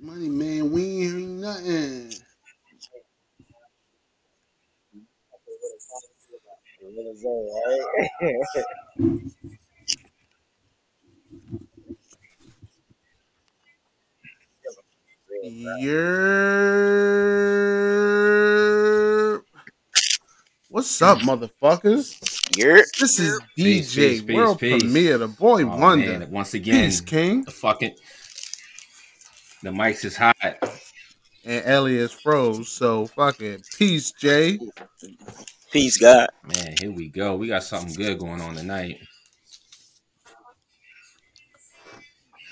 Money man, we ain't hearing nothing. You're... What's up, motherfuckers? You're This is Peace, DJ peace, peace, World peace. Premiere, the boy Oh, wonder. man, once again, Peace, King. the fucking the mics is hot. And Elliot's froze, so fuck it. Peace, Jay. peace, God. Man, here we go. We got something good going on tonight.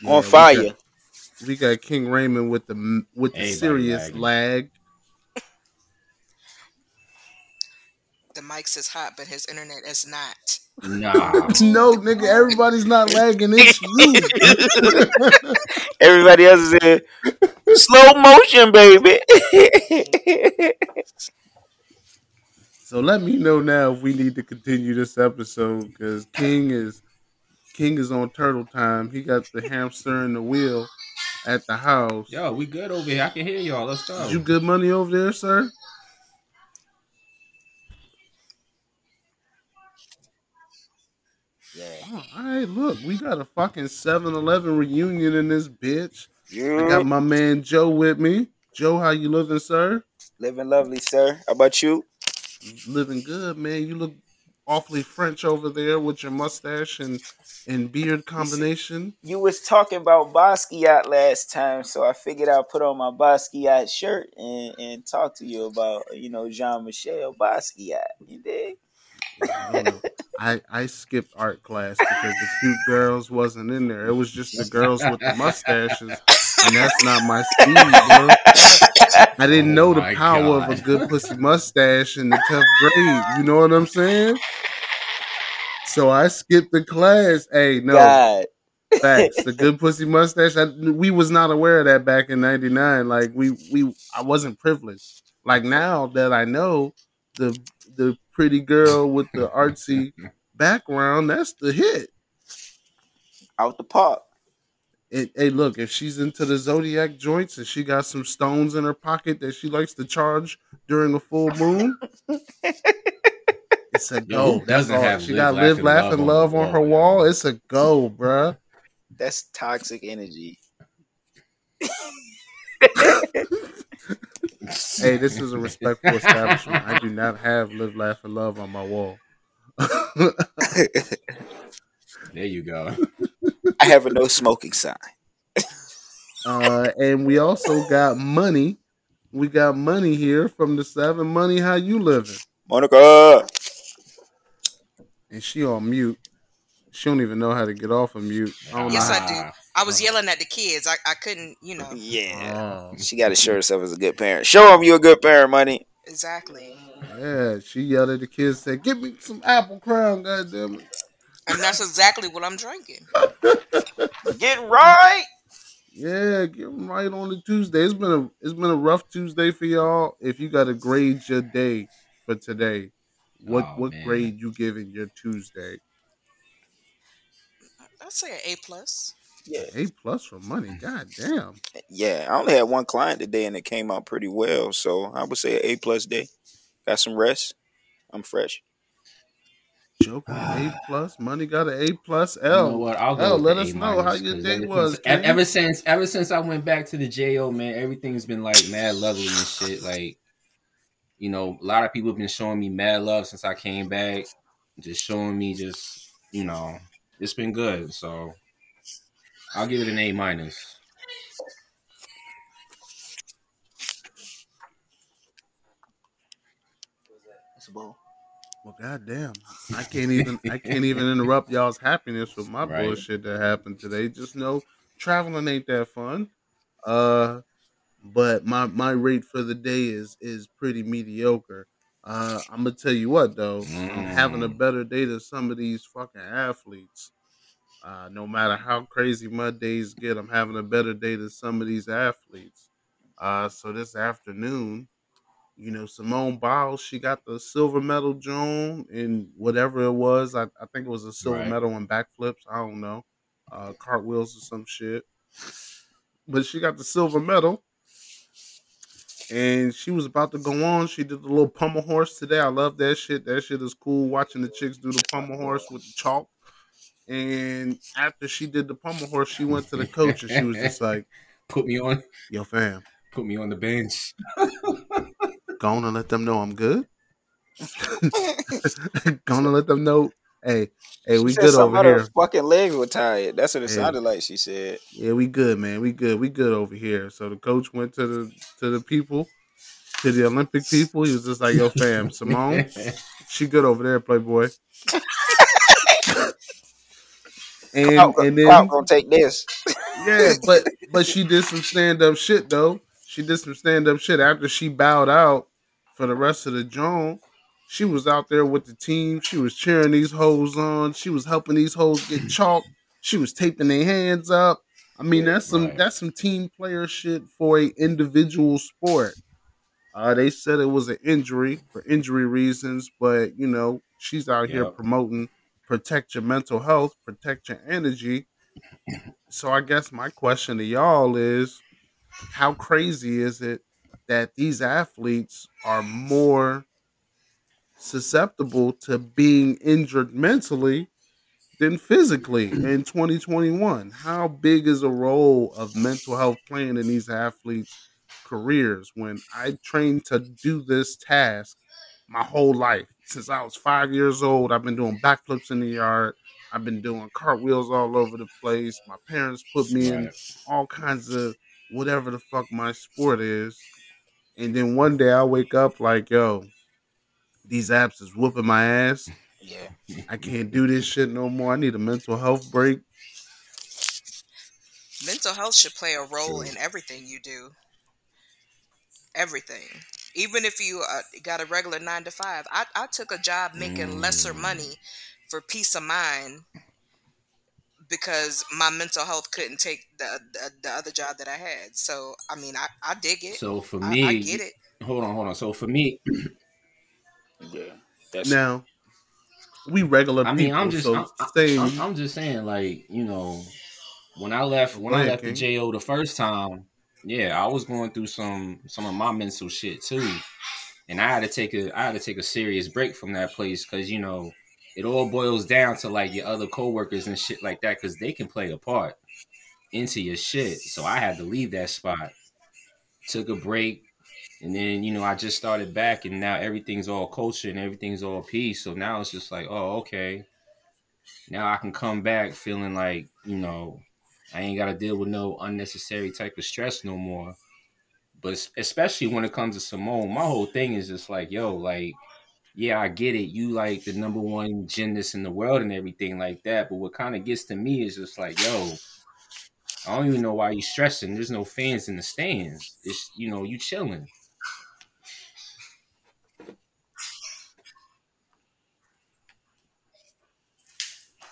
Yeah, On we fire. got- We got King Raymond with the with the serious lagging. lag. The mic's is hot, but his internet is not. Nah, No, nigga, everybody's not lagging. It's you. Everybody else is in slow motion, baby. so let me know now if we need to continue this episode because King is King is on turtle time. He got the hamster in the wheel at the house. yo, we good over here. I can hear y'all. Let's go. You good Moni over there, sir? All right, look, we got a fucking 7-Eleven reunion in this bitch. Yeah. I got my man Joe with me. Joe, how you living, sir? Living lovely, sir. How about you? Living good, man. You look awfully French over there with your mustache and and beard combination. You was talking about Basquiat last time, so I figured I'd put on my Basquiat shirt and, and talk to you about, you know, Jean Michel Basquiat. You dig? I, know. I I skipped art class because the cute girls wasn't in there. It was just the girls with the mustaches, and that's not my speed, bro. I didn't Oh know the power God. of a good pussy mustache in the tenth grade. You know what I'm saying? So I skipped the class. Hey, no God. facts. The good pussy mustache. I, we was not aware of that back in '99. Like we we I wasn't privileged. Like now that I know the the pretty girl with the artsy background, that's the hit. Out the park. It, hey, look, if she's into the zodiac joints and she got some stones in her pocket that she likes to charge during a full moon, it's a go. who That's doesn't all. have She live, got laugh, live, and laugh, love and on love on her wall, wall. It's a go, bruh. That's toxic energy. Hey, this is a respectful establishment. I do not have live, laugh, and love on my wall. There you go. I have a no smoking sign. uh, and we also got money. We got money here from the seven money. How you living? Monica. And she on mute. She don't even know how to get off of mute. I Yes. I do. I was yelling at the kids. I, I couldn't, you know, Yeah. Oh, She got to show herself as a good parent. Show them you're a good parent, Moni. exactly. yeah. She yelled at the kids. Said, "Give me some apple crown, goddamn it." And that's exactly what I'm drinking. Get right. Yeah, get right on the Tuesday. It's been a it's been a rough Tuesday for y'all. If you got to grade your day for today, what Oh, what man. grade you giving your Tuesday? I'd say an A plus. Yeah. A plus for Moni. God damn. Yeah. I only had one client today and it came out pretty well. So I would say an A plus day. Got some rest. I'm fresh. Joke got A plus. Moni got an A plus. L. You know L. what? I'll go L, let us A know how your your 'cause day ever was, since- e- Ever since, ever since I went back to the JO, man, everything's been like mad lovely and shit. Like, you know, a lot of people have been showing me mad love since I came back. Just showing me, just you know, it's been good. So, I'll give it an A minus. That's a ball. Well, goddamn, I can't even I can't even interrupt y'all's happiness with my Right. bullshit that happened today. Just know traveling ain't that fun. Uh, but my my rate for the day is is pretty mediocre. Uh, I'm gonna tell you what though, I'm having a Mm. better day than some of these fucking athletes. Uh, no matter how crazy my days get, I'm having a better day than some of these athletes. Uh, so this afternoon, you know, Simone Biles, she got the silver medal, Joan, in whatever it was. I, I think it was a silver Right. medal in backflips. I don't know, uh, cartwheels or some shit. but she got the silver medal. And she was about to go on. She did the little pommel horse today. I love that shit. That shit is cool. Watching the chicks do the pommel horse with the chalk. And after she did the pommel horse, she went to the coach and she was just like, Put me on. "Yo, fam, Put me on the bench. Gonna let them know I'm good. Gonna let them know, hey, hey, She we said good over here. Her fucking legs were tired. That's what it Hey. sounded like. She said. Yeah, we good, man. We good. We good over here. So the coach went to the to the people, to the Olympic people. He was just like, "Yo, fam, Simone, she good over there, Playboy." And Clout, and Clout then gonna take this. yeah, but but she did some stand up shit though. She did some stand up shit after she bowed out for the rest of the joint. She was out there with the team. She was cheering these hoes on. She was helping these hoes get chalk. She was taping their hands up. I mean, that's some Right. that's some team player shit for a individual sport. Uh, they said it was an injury for injury reasons, but you know she's out here promoting protect your mental health, protect your energy. So I guess my question to y'all is, how crazy is it that these athletes are more susceptible to being injured mentally than physically in 2021? How big is a role of mental health playing in these athletes' careers? When I trained to do this task my whole life, since I was five years old, I've been doing backflips in the yard. I've been doing cartwheels all over the place. My parents put me in all kinds of whatever the fuck my sport is. And then one day I wake up like, yo, these apps is whooping my ass. Yeah. I can't do this shit no more. I need a mental health break. Mental health should play a role in everything you do. Everything. Even if you uh, got a regular nine to five, I, I took a job making lesser Mm. money for peace of mind because my mental health couldn't take the, the the other job that I had. So I mean, I, I dig it. So for me, I get it. hold on, hold on. So for me, Yeah. That's Now, we regular I mean, people, I'm just, so I'm, say I'm, I'm just saying, like, you know, when I left, when Go I ahead, left the King. JO the first time, yeah, I was going through some, some of my mental shit too, and I had to take a, I had to take a serious break from that place because you know, it all boils down to like your other coworkers and shit like that because they can play a part into your shit. So I had to leave that spot, took a break, and then you know I just started back, and now everything's all culture and everything's all peace. So now it's just like, oh, okay. Now I can come back feeling like you know I ain't got to deal with no unnecessary type of stress no more. But especially when it comes to Simone, my whole thing is just like, yo, like, yeah, I get it. You like the number one gymnast in the world and everything like that. But what kind of gets to me is just like, yo, I don't even know why you stressing. There's no fans in the stands. It's you know, you chilling.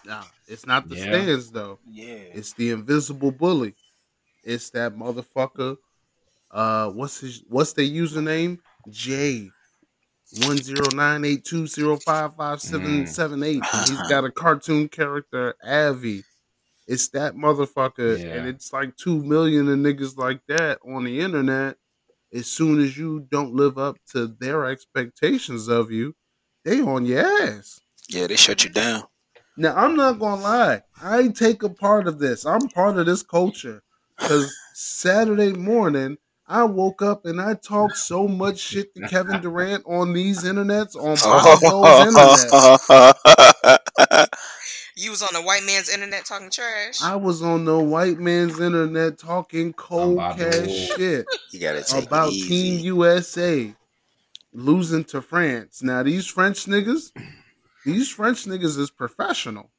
Nah, it's not the Yeah. stands though. yeah. It's the invisible bully. It's that motherfucker. Uh, what's his? What's their username? J. One zero nine eight two zero five five seven seven eight. And He's got a cartoon character, Avi. It's that motherfucker, Yeah. and it's like two million of niggas like that on the internet. As soon as you don't live up to their expectations of you, they on your ass. Yeah, they shut you down. Now I'm not gonna lie. I take a part of this. I'm part of this culture. Cause Saturday morning I woke up and I talked so much shit to Kevin Durant on these internets, on Bob's internet. You was on the white man's internet talking trash. I was on the white man's internet talking cold cash shit You gotta take about it easy. Team USA losing to France. Now these French niggas, these French niggas is professional.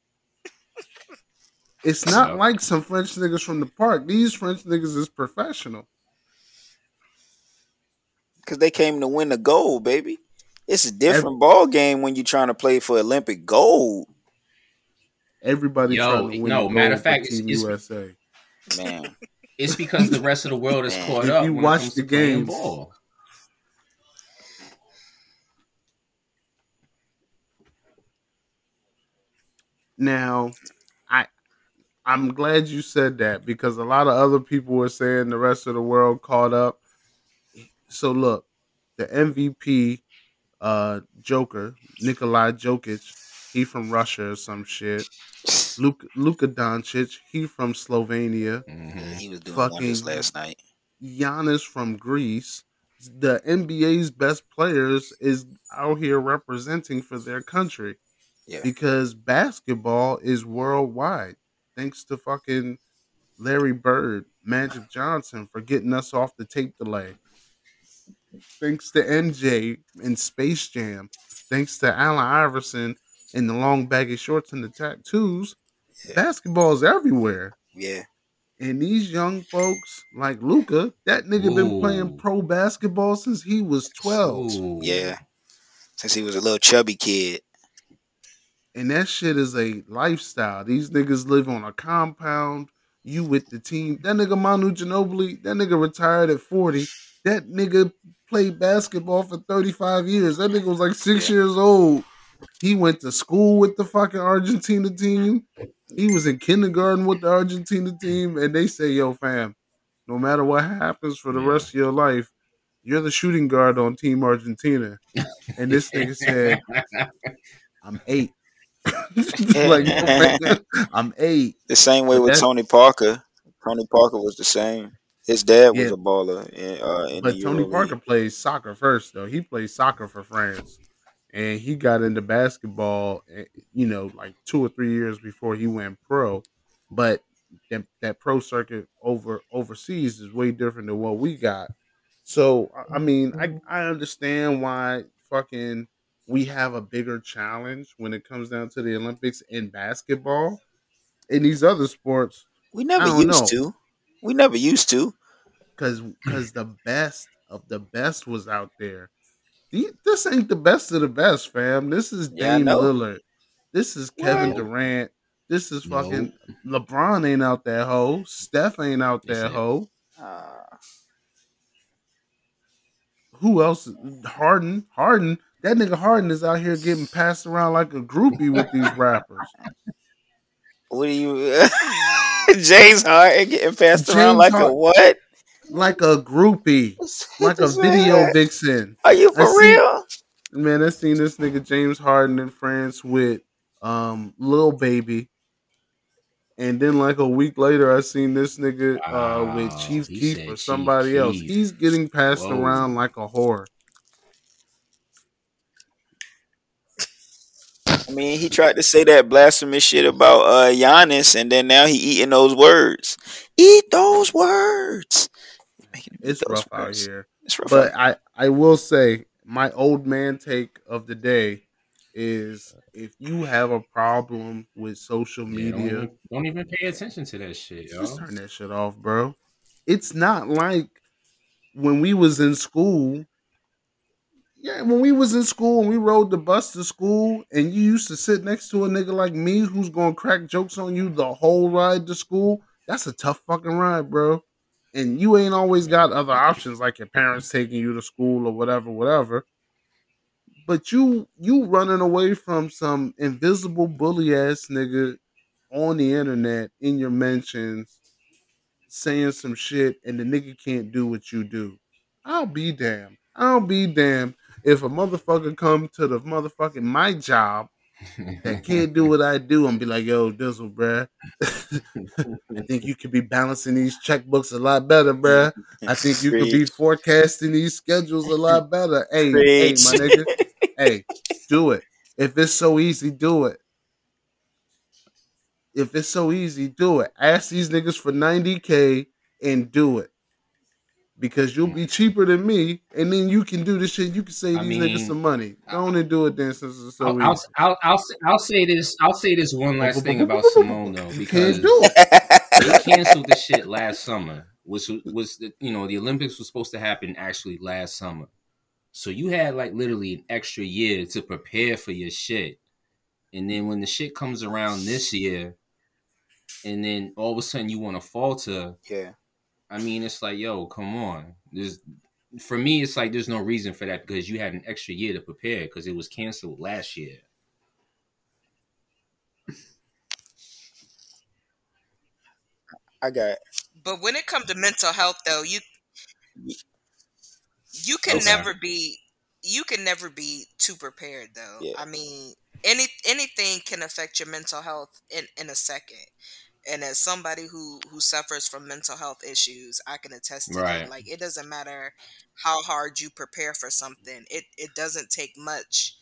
It's not Yep. like some French niggas from the park. These French niggas is professional. Because they came to win the gold, baby. It's a different ball game when you're trying to play for Olympic gold, Everybody Yo, trying to win no, the matter gold of fact, for Team it's- USA. man. It's because the rest of the world is caught If up. you when it watch comes the to playing games- ball. Now, I I'm glad you said that because a lot of other people were saying the rest of the world caught up. So look, the MVP uh Joker, Nikolai Jokic, he from Russia or some shit. Luke Luka Doncic, he from Slovenia. Mhm. He was doing Fucking- wonders last night. Giannis from Greece. The NBA's best players is out here representing for their country Yeah. because basketball is worldwide. Thanks to fucking Larry Bird, Magic Johnson for getting us off the tape delay. Thanks to MJ and Space Jam. Thanks to Allen Iverson and the long baggy shorts and the tattoos. Yeah. Basketball's everywhere. Yeah. And these young folks like Luka, that nigga been playing pro basketball since he was 12. Ooh. Yeah. Since he was a little chubby kid. And that shit is a lifestyle. These niggas live on a compound. You with the team. That nigga Manu Ginobili, that nigga retired at 40. That nigga played basketball for 35 years. That nigga was like six Yeah. years old. He went to school with the fucking Argentina team. He was in kindergarten with the Argentina team. And they say, yo, fam, no matter what happens for the Yeah. rest of your life, you're the shooting guard on Team Argentina. And this nigga said, I'm eight. like, I'm eight. The same way But with Tony Parker. Tony Parker was the same. His dad was Yeah. a baller in, uh, in But Tony EuroLeague. Parker plays soccer first, though. He plays soccer for France, and he got into basketball, eh, you know, like two or three years before he went pro. But that, that pro circuit over overseas is way different than what we got. So I- I mean, I I understand why fucking we have a bigger challenge when it comes down to the Olympics in basketball. In these other sports, We never used know. to. We never used to. because because the best of the best was out there. This ain't the best of the best, fam. This is Yeah, Dame know. Lillard. This is Kevin What? Durant. This is Nope. fucking LeBron ain't out that hoe. Steph ain't out that Exactly. hoe. Uh, Who else? Harden. Harden. That nigga Harden is out here getting passed around like a groupie with these rappers. what do you James Harden getting passed around James like a what? Like a groupie. Like a video vixen. Are you for see- real? Man, I seen this nigga James Harden in France with um Lil Baby. And then like a week later I seen this nigga uh with Chief he Keef said or Chief somebody else. Keef. He's getting passed Whoa. around like a whore. I mean, he tried to say that blasphemous shit about uh Giannis, and then now he eating those words. Eat those words. Making him eat It's those rough out here. It's rough. But I I will say my old man take of the day is if you have a problem with social Yeah, don't, media, don't even pay attention to that shit, yo. just turn that shit off, bro. It's not like when we was in school. Yeah, when we was in school and we rode the bus to school, and you used to sit next to a nigga like me who's gonna crack jokes on you the whole ride to school. That's a tough fucking ride, bro. And you ain't always got other options like your parents taking you to school or whatever, whatever. But you you running away from some invisible bully ass nigga on the internet in your mentions saying some shit and the nigga can't do what you do. I'll be damned. I'll be damned if a motherfucker come to the motherfucking my job that can't do what I do and be like, yo, Dizzle, bruh. I think you could be balancing these checkbooks a lot better, bruh. I think you could be forecasting these schedules a lot better. Hey, hey, my nigga. hey, do it. If it's so easy, do it. If it's so easy, do it. Ask these niggas for 90K and do it. Because you'll be cheaper than me, and then you can do this shit. You can save I these niggas some money. Go on and do it then, since it's so I'll, I'll. I'll, I'll, say- I'll say this. I'll say this one last thing about Simone though, because do it. they canceled the shit last summer, which was, was the, you know the Olympics was supposed to happen actually last summer, so you had like literally an extra year to prepare for your shit, and then when the shit comes around this year, and then all of a sudden you want to falter, yeah. I mean it's like yo, come on, there's. For me, it's like there's no reason for that because you had an extra year to prepare because it was canceled last year. I got It. But when it comes to mental health, though, you you can Okay. never be you can never be too prepared though. Yeah. I mean, any anything can affect your mental health in in a second. And as somebody who who suffers from mental health issues, I can attest to Right. that. Like it doesn't matter how hard you prepare for something. It it doesn't take much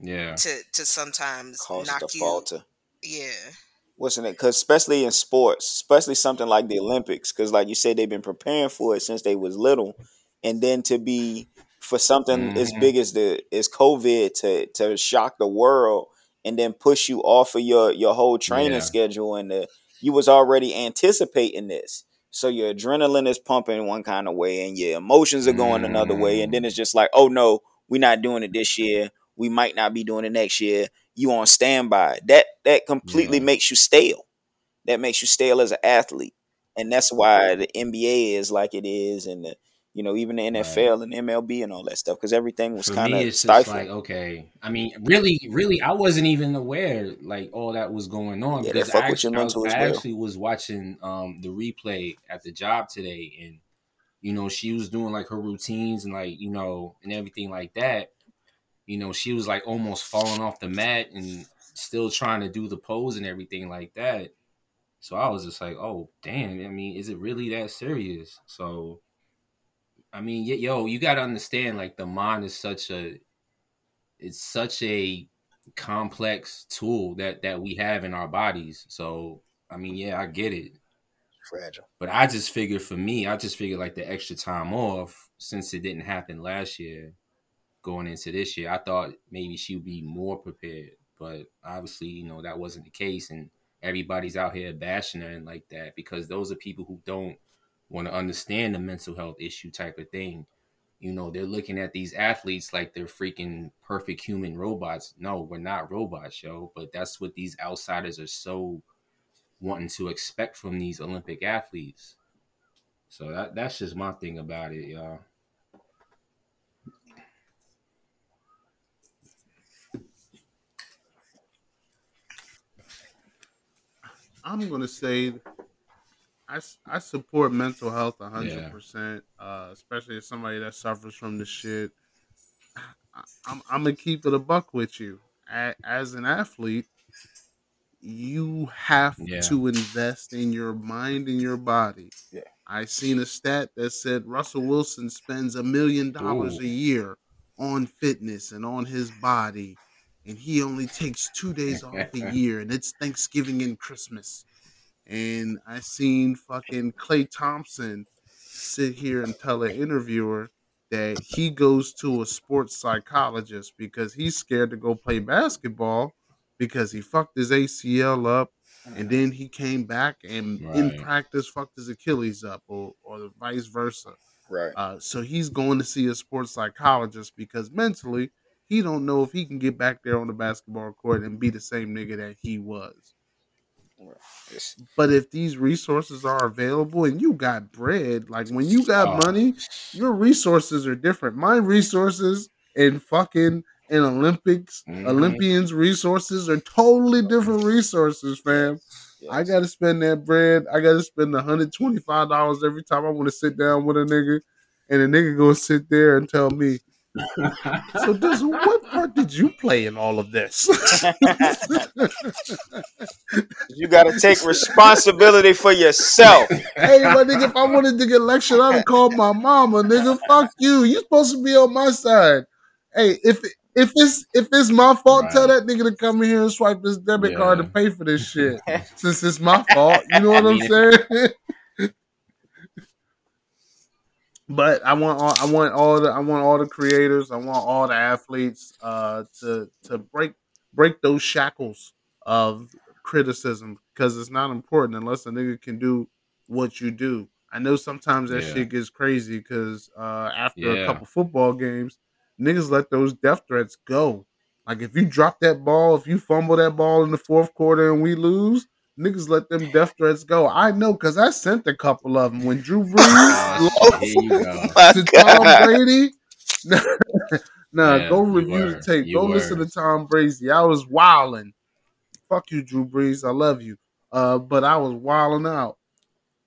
Yeah. to to sometimes cause knock the you. falter. Yeah. Wasn't it? Because especially in sports, especially something like the Olympics, because like you said, they've been preparing for it since they was little, and then to be for something as Mhm. big as the as COVID to to shock the world and then push you off of your your whole training Yeah. schedule and the, you was already anticipating this. So your adrenaline is pumping one kind of way and your emotions are going another way. And then it's just like, oh no, we're not doing it this year. We might not be doing it next year. You on standby. That that completely Yeah. makes you stale. That makes you stale as an athlete. And that's why the NBA is like it is and the you know, even the NFL and MLB and all that stuff, because everything was kind of stifled. like okay. I mean, really, really, I wasn't even aware like all that was going on Yeah, because fuck I with your actually, I, mental as I actually was watching um the replay at the job today, and you know she was doing like her routines and like you know and everything like that. You know, she was like almost falling off the mat and still trying to do the pose and everything like that. So I was just like, oh damn. I mean, is it really that serious? So I mean, yo, you got to understand, like the mind is such a, it's such a complex tool that that we have in our bodies. So I mean, yeah, I get it, Fragile. but I just figured for me, I just figured like the extra time off since it didn't happen last year, going into this year, I thought maybe she would be more prepared, but obviously, you know, that wasn't the case, and everybody's out here bashing her and like that because those are people who don't want to understand the mental health issue type of thing. You know, they're looking at these athletes like they're freaking perfect human robots. No, we're not robots, yo. But that's what these outsiders are so wanting to expect from these Olympic athletes. So that that's just my thing about it, y'all. I'm gonna say I, s- I support mental health a hundred Yeah. percent, uh, especially as somebody that suffers from this shit. I, I'm I'm gonna keep it a buck with you. A, as an athlete, you have Yeah. to invest in your mind and your body. Yeah. I seen a stat that said Russell Wilson spends a million dollars a year on fitness and on his body, and he only takes two days off a year, and it's Thanksgiving and Christmas. And I seen fucking Klay Thompson sit here and tell an interviewer that he goes to a sports psychologist because he's scared to go play basketball because he fucked his ACL up and then he came back and in practice fucked his Achilles up or, or the vice versa. Right. Uh, so he's going to see a sports psychologist because mentally he don't know if he can get back there on the basketball court and be the same nigga that he was. But if these resources are available and you got bread, like when you got Oh. money, your resources are different. My resources and fucking and Olympics, Mhm. Olympians' resources are totally different resources, fam. I gotta spend that bread. I gotta spend $125 every time I want to sit down with a nigga. And a nigga gonna sit there and tell me, so does what part did you play in all of this? you got to take responsibility for yourself. hey, my nigga, if I wanted to get lectured, I'd have called my mama, nigga. Fuck you. You supposed to be on my side. Hey, if if it's if it's my fault, tell that nigga to come in here and swipe his debit card to pay for this shit. Since it's my fault, you know what I I'm mean, saying? but I want all I want all the I want all the creators, I want all the athletes uh to to break break those shackles of criticism because it's not important unless a nigga can do what you do. I know sometimes that Yeah. shit gets crazy because uh after a couple football games, niggas let those death threats go. Like if you drop that ball, if you fumble that ball in the fourth quarter and we lose, niggas let them death threats go. I know because I sent a couple of them when Drew Brees Oh, shit, go. To Tom God. Brady. nah, Yeah, go you review the tape. You Go listen to Tom Brady. I was wilding. Fuck you, Drew Brees. I love you. Uh, but I was wilding out.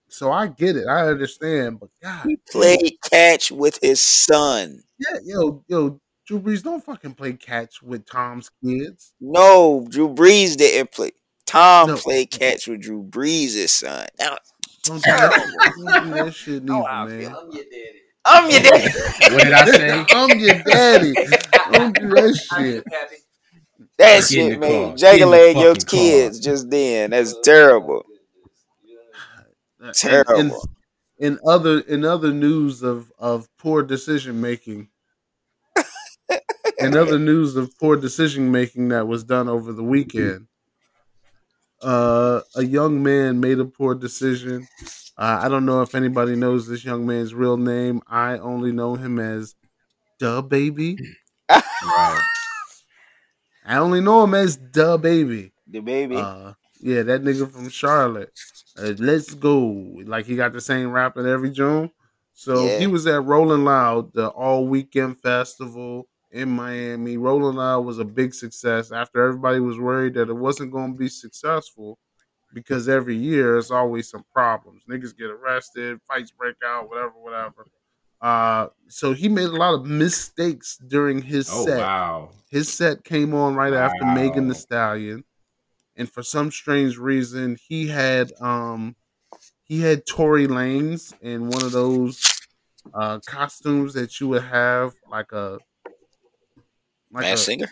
So I get it. I understand. But God, He played catch with his son. yeah, yo, yo, Drew Brees, don't fucking play catch with Tom's kids. No, Drew Brees didn't play. Tom No. played catch with Drew Brees' son. Now, Don't do that, don't do that shit Oh, neither, I man. I'm your daddy. I'm your daddy. What did I say? I'm your daddy. Don't do that shit. That shit the made car. Get in Jagger the leg your fucking car. kids just then. That's oh, terrible. Terrible. In, in other in other news of of poor decision making, in other news of poor decision making that was done over the weekend, uh, a young man made a poor decision. Uh, I don't know if anybody knows this young man's real name. I only know him as DaBaby. Right. I only know him as DaBaby. The baby. Uh, yeah, that nigga from Charlotte. Uh, let's go. Like he got the same rap at every June. So Yeah. he was at Rolling Loud, the all weekend festival in Miami. Rolling Loud was a big success after everybody was worried that it wasn't going to be successful because every year there's always some problems. Niggas get arrested, fights break out, whatever, whatever. Uh, so he made a lot of mistakes during his Oh set. wow. His set came on right after Megan Thee Stallion, and for some strange reason, he had um he had Tory Lanez in one of those uh costumes that you would have like a like Mass a, singer.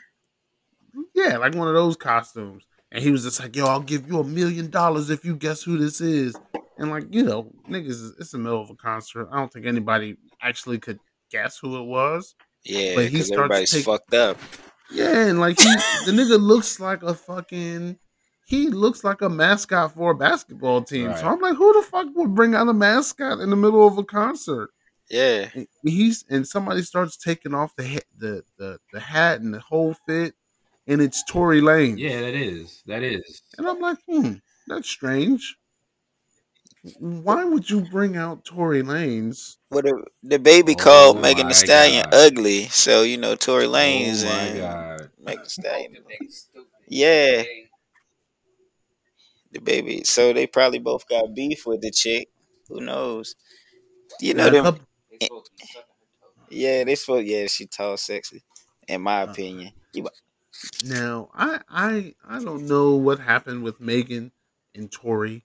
yeah, like one of those costumes. And he was just like, "Yo, I'll give you a million dollars if you guess who this is." And like, you know, niggas, it's the middle of a concert. I don't think anybody actually could guess who it was. Yeah, But he because starts everybody's take- fucked up. Yeah, and like he, the nigga looks like a fucking. He looks like a mascot for a basketball team. So I'm like, who the fuck would bring out a mascot in the middle of a concert? Yeah. And he's and somebody starts taking off the hat, the, the the hat and the whole fit, and it's Tory Lane. Yeah, that is. That is. And I'm like, hmm, that's strange. Why would you bring out Tory Lanez? Well, the, the baby Oh called Megan my Thee Stallion God. ugly. So, you know, Tory Lanez oh and god. Megan Thee Stallion. Yeah. The baby. So they probably both got beef with the chick. Who knows? You know Now, a them. couple- Yeah, they supposed. Yeah, she tall, sexy. In my Uh, opinion. You, Now, I I I don't know what happened with Megan and Tory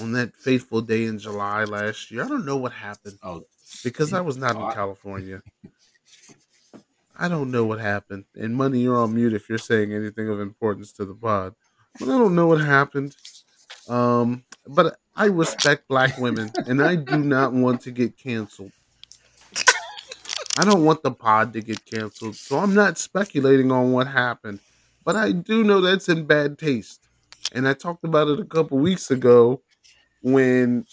on that fateful day in July last year. I don't know what happened Oh, because I was not Oh, in California. I don't know what happened. And Moni, you're on mute if you're saying anything of importance to the pod. But I don't know what happened. Um, but I respect black women, and I do not want to get canceled. I don't want the pod to get canceled, so I'm not speculating on what happened. But I do know that's in bad taste, and I talked about it a couple weeks ago when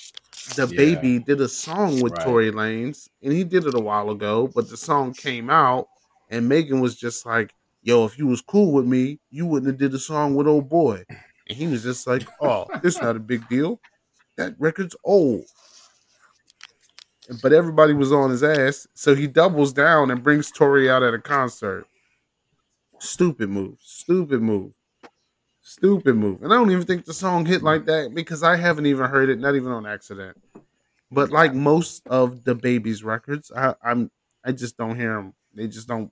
the Yeah. baby did a song with Right. Tory Lanez, and he did it a while ago. But the song came out, and Megan was just like, "Yo, if you was cool with me, you wouldn't have did a song with old boy." And he was just like, "Oh, it's not a big deal. That record's old." But everybody was on his ass, so he doubles down and brings Tory out at a concert. Stupid move. Stupid move. Stupid move. And I don't even think the song hit like that because I haven't even heard it, not even on accident. But like most of the baby's records, I, I'm I just don't hear them. They just don't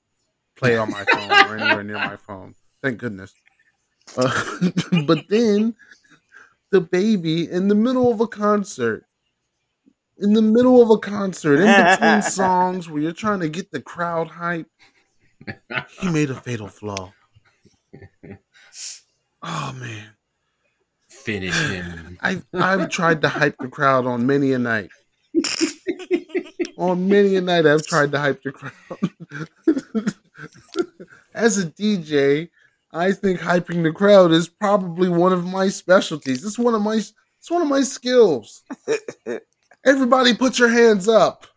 play on my phone or anywhere near my phone. Thank goodness. Uh, but then the baby in the middle of a concert, in the middle of a concert, in between songs where you're trying to get the crowd hype, he made a fatal flaw. Oh man. finish him. I've I've tried to hype the crowd on many a night. on many a night, I've tried to hype the crowd. As a DJ, I think hyping the crowd is probably one of my specialties. It's one of my it's one of my skills. Everybody, put your hands up.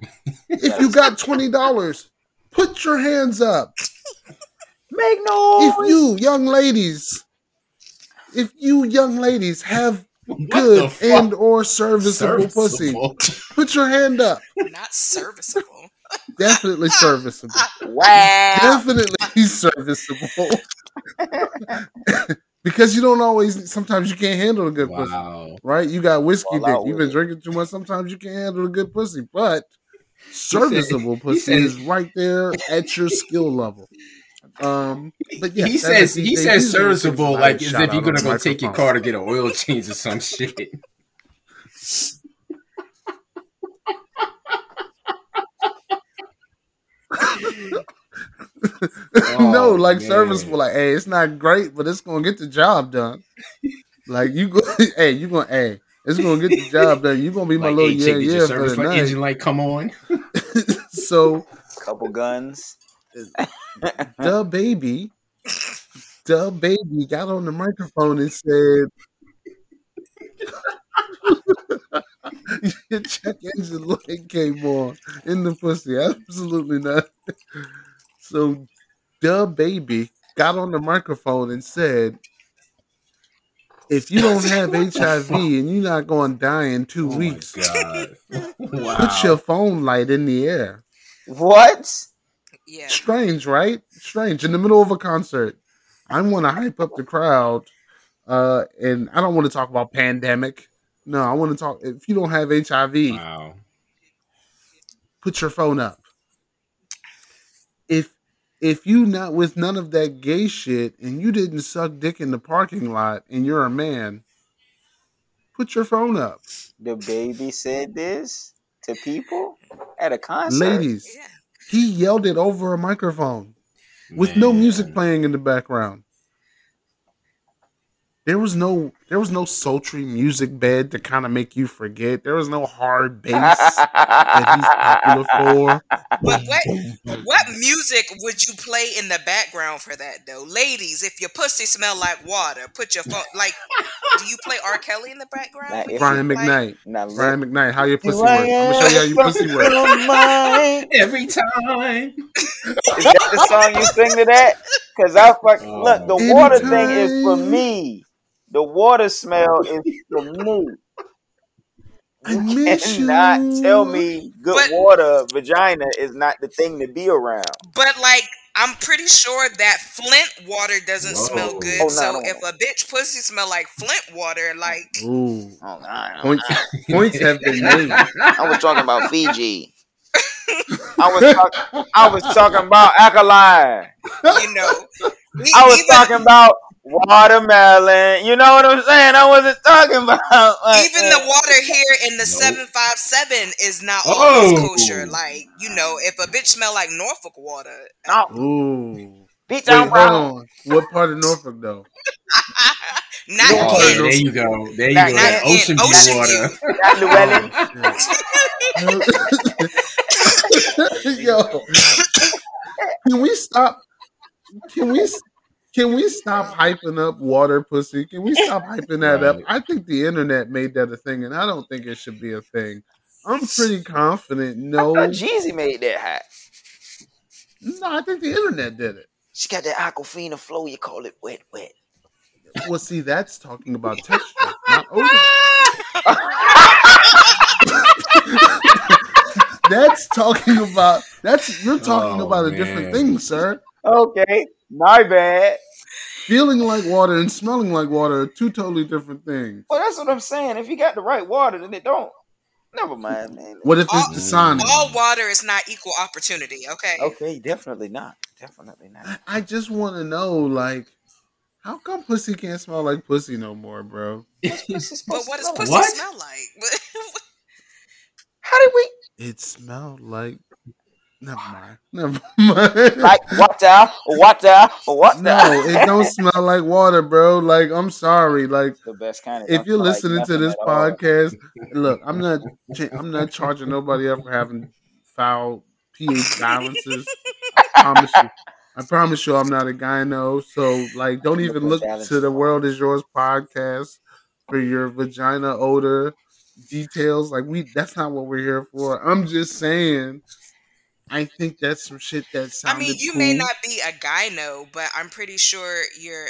If you got twenty dollars, put your hands up. Make noise. If you young ladies, if you young ladies have What good and or serviceable, pussy, put your hand up. Not serviceable. Definitely serviceable. wow. Definitely serviceable. Because you don't always. Sometimes you can't handle a good pussy, right? You got whiskey Fall dick. You've been it. drinking too much. Sometimes you can't handle a good pussy, but serviceable he pussy said- is right there at your skill level. Um, but yeah, he says he says these are the things serviceable like as if you're gonna go take your car to get an oil change or some shit. no, Oh, like man. serviceable. Like, hey, it's not great, but it's gonna get the job done. like you go, hey, you gonna, hey, it's gonna get the job done. You gonna be my Like, little hey, yeah, yeah your for service the light, night. engine light come on? so Couple guns. the baby, the baby got on the microphone and said, "Your check engine light came on in the pussy." Absolutely not. So, the baby got on the microphone and said, "If you don't have HIV and you're not going to die in two Oh weeks, wow. put your phone light in the air." What? Yeah. Strange, right? Strange. In the middle of a concert, I want to hype up the crowd, uh, and I don't want to talk about pandemic. No, I want to talk. If you don't have HIV, wow. put your phone up. If if you not with none of that gay shit and you didn't suck dick in the parking lot and you're a man, put your phone up, The baby said this to people at a concert. ladies. Yeah. He yelled it over a microphone. with no music playing in the background. There was no there was no sultry music bed to kind of make you forget. There was no hard bass that he's popular for. But what what music would you play in the background for that though? Ladies, if your pussy smell like water, put your phone like do you play R. Kelly in the background? Nah, Brian like- McKnight. Now, look. Brian McKnight, how your pussy Here work? I I'm gonna show you how your pussy work. am. Every time. Is that the song you sing to that? Cause I fuck Oh. look, the water thing is for me. The water smell is the me. I You miss cannot you. tell me good But- water vagina is not the thing to be around. But like I'm pretty sure that Flint water doesn't Whoa. smell good. Oh, no, so no. if a bitch pussy smell like Flint water, like Ooh, Oh, nah, points points have been made. I was talking about Fiji. I was talking. I was talking about alkaline. you know, we- I was even, talking about watermelon. You know what I'm saying? I wasn't talking about like, even the water here in the seven five seven is not Oh. always kosher. Like you know, if a bitch smell like Norfolk water, no Ooh. beat Wait, down hold brown. on. What part of Norfolk though? not Yeah. Oh, Ghent. there you go. There you Not go. yet. That ocean view Ocean water. View. Not Llewellyn. Oh, Yo, can we stop? Can we? Can we stop hyping up water pussy? Can we stop hyping that up? I think the internet made that a thing, and I don't think it should be a thing. I'm pretty confident. No, thought Jeezy made that hot. no, I think the internet did it. She got that Aquafina flow. You call it wet, wet. Well, see, that's talking about texture, not odor. that's talking about that's you're talking Oh, about a man. different thing, sir. Okay, my bad. Feeling like water and smelling like water are two totally different things. Well, that's what I'm saying. If you got the right water, then it don't. Never mind, man. What if it's All- the sun? all water is not equal opportunity. Okay. Okay, definitely not. Definitely not. I- I just want to know, like, how come pussy can't smell like pussy no more, bro? But what does pussy What? smell like? How did we It smelled like. Never mind. Never mind. like water, water, water? no, it don't smell like water, bro. Like, I'm sorry. Like, the best kind. Of if you're like listening to this podcast, look, I'm not, I'm not charging nobody up for having foul pH balances. I promise you. I promise you, I'm not a gyno. So, like, don't even look to the World Is Yours podcast for your vagina odor details. Like, we, that's not what we're here for. I'm just saying. I think that's some shit that I mean, you cool. may not be a gyno, but I'm pretty sure you're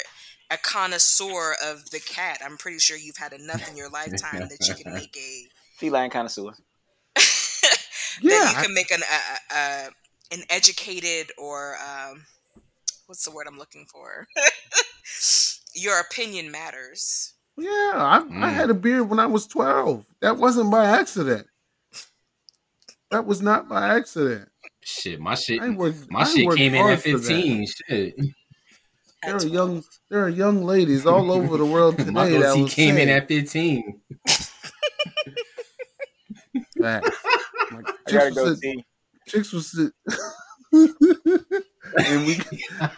a connoisseur of the cat. I'm pretty sure you've had enough in your lifetime that you can make a feline connoisseur. that Yeah, you can make an a, a, an educated or um, what's the word I'm looking for? your opinion matters. Yeah, I, I Mm. had a beard when I was 12. That wasn't by accident. That was not by accident. Shit, my shit, I worked, my I shit came in at 15. Shit, There are young, there are young ladies all over the world today my that goatee will came in at 15. that. Like, I chicks gotta go sit- see. chicks was sit, and we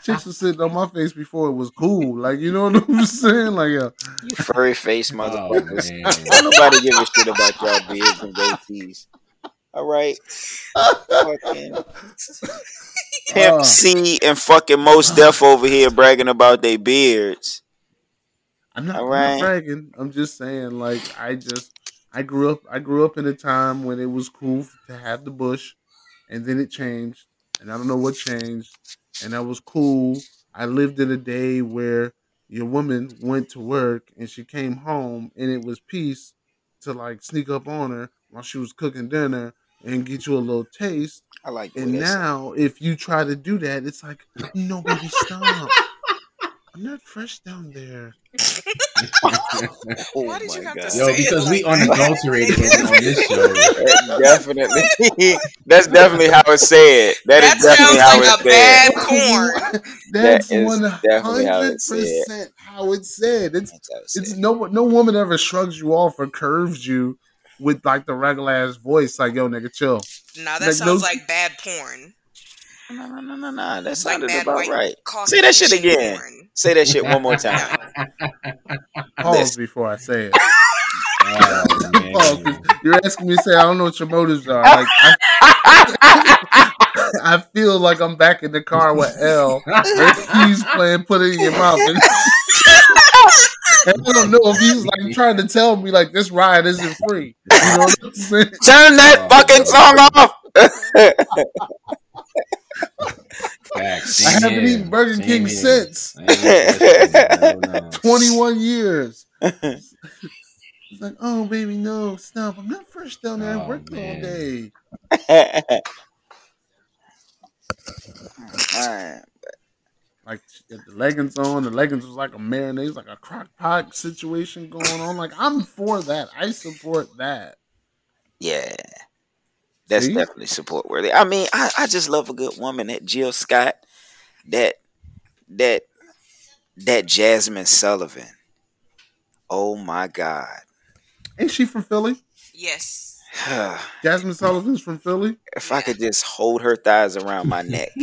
chicks was sitting on my face before it was cool. Like you know what I'm saying? Like yeah, You furry face Oh, motherfuckers. man. Don't nobody give a shit about y'all beards and goatees. All right. fucking Pimp Uh. C and fucking Mos Def over here bragging about their beards. I'm not, All I'm not bragging. I'm just saying, like I just I grew up I grew up in a time when it was cool to have the bush, and then it changed, and I don't know what changed, and that was cool. I lived in a day where your woman went to work and she came home and it was peace to like sneak up on her while she was cooking dinner and get you a little taste. I like And that sound. now, if you try to do that, it's like, no, baby, stop. I'm not fresh down there. Oh Why did you my have to God. say Yo, it because we like that? unadulterated on this show. That definitely. That's definitely how it's said. That is definitely sounds how like it's a said. bad porn. That's That is one definitely how hundred it's said. percent how it's said. It's That's how it's it's said. no no woman ever shrugs you off or curves you with like the regular ass voice, like yo nigga chill. Nah, that Like, sounds no- like bad porn. No, no, no, no, no. That It's like bad about right. Caucasian Say that shit again. porn. Say that shit one more time. Pause before I say it. Oh, Pause, 'cause man. you're asking me to say I don't know what your motives are. Like I, I feel like I'm back in the car with L. He's playing put it in your mouth. And, and I don't know if he's like trying to tell me like this ride isn't free. You know what I'm saying? Turn that Oh, fucking song off. Facts. I haven't here. eaten Burger Same King here. since. I ain't with that shit, bro, no. 21 years. It's like, oh baby, no, stop. I'm not fresh down there. I Oh, worked all day. Alright. Like the leggings on. The leggings was like a marinade, like a crock pot situation going on. Like I'm for that. I support that. Yeah. That's See? definitely support worthy. I mean, I, I just love a good woman. That Jill Scott, that that that Jazmine Sullivan. Oh my God. Ain't she from Philly? Yes. Jazmine Sullivan's from Philly. if I could just hold her thighs around my neck.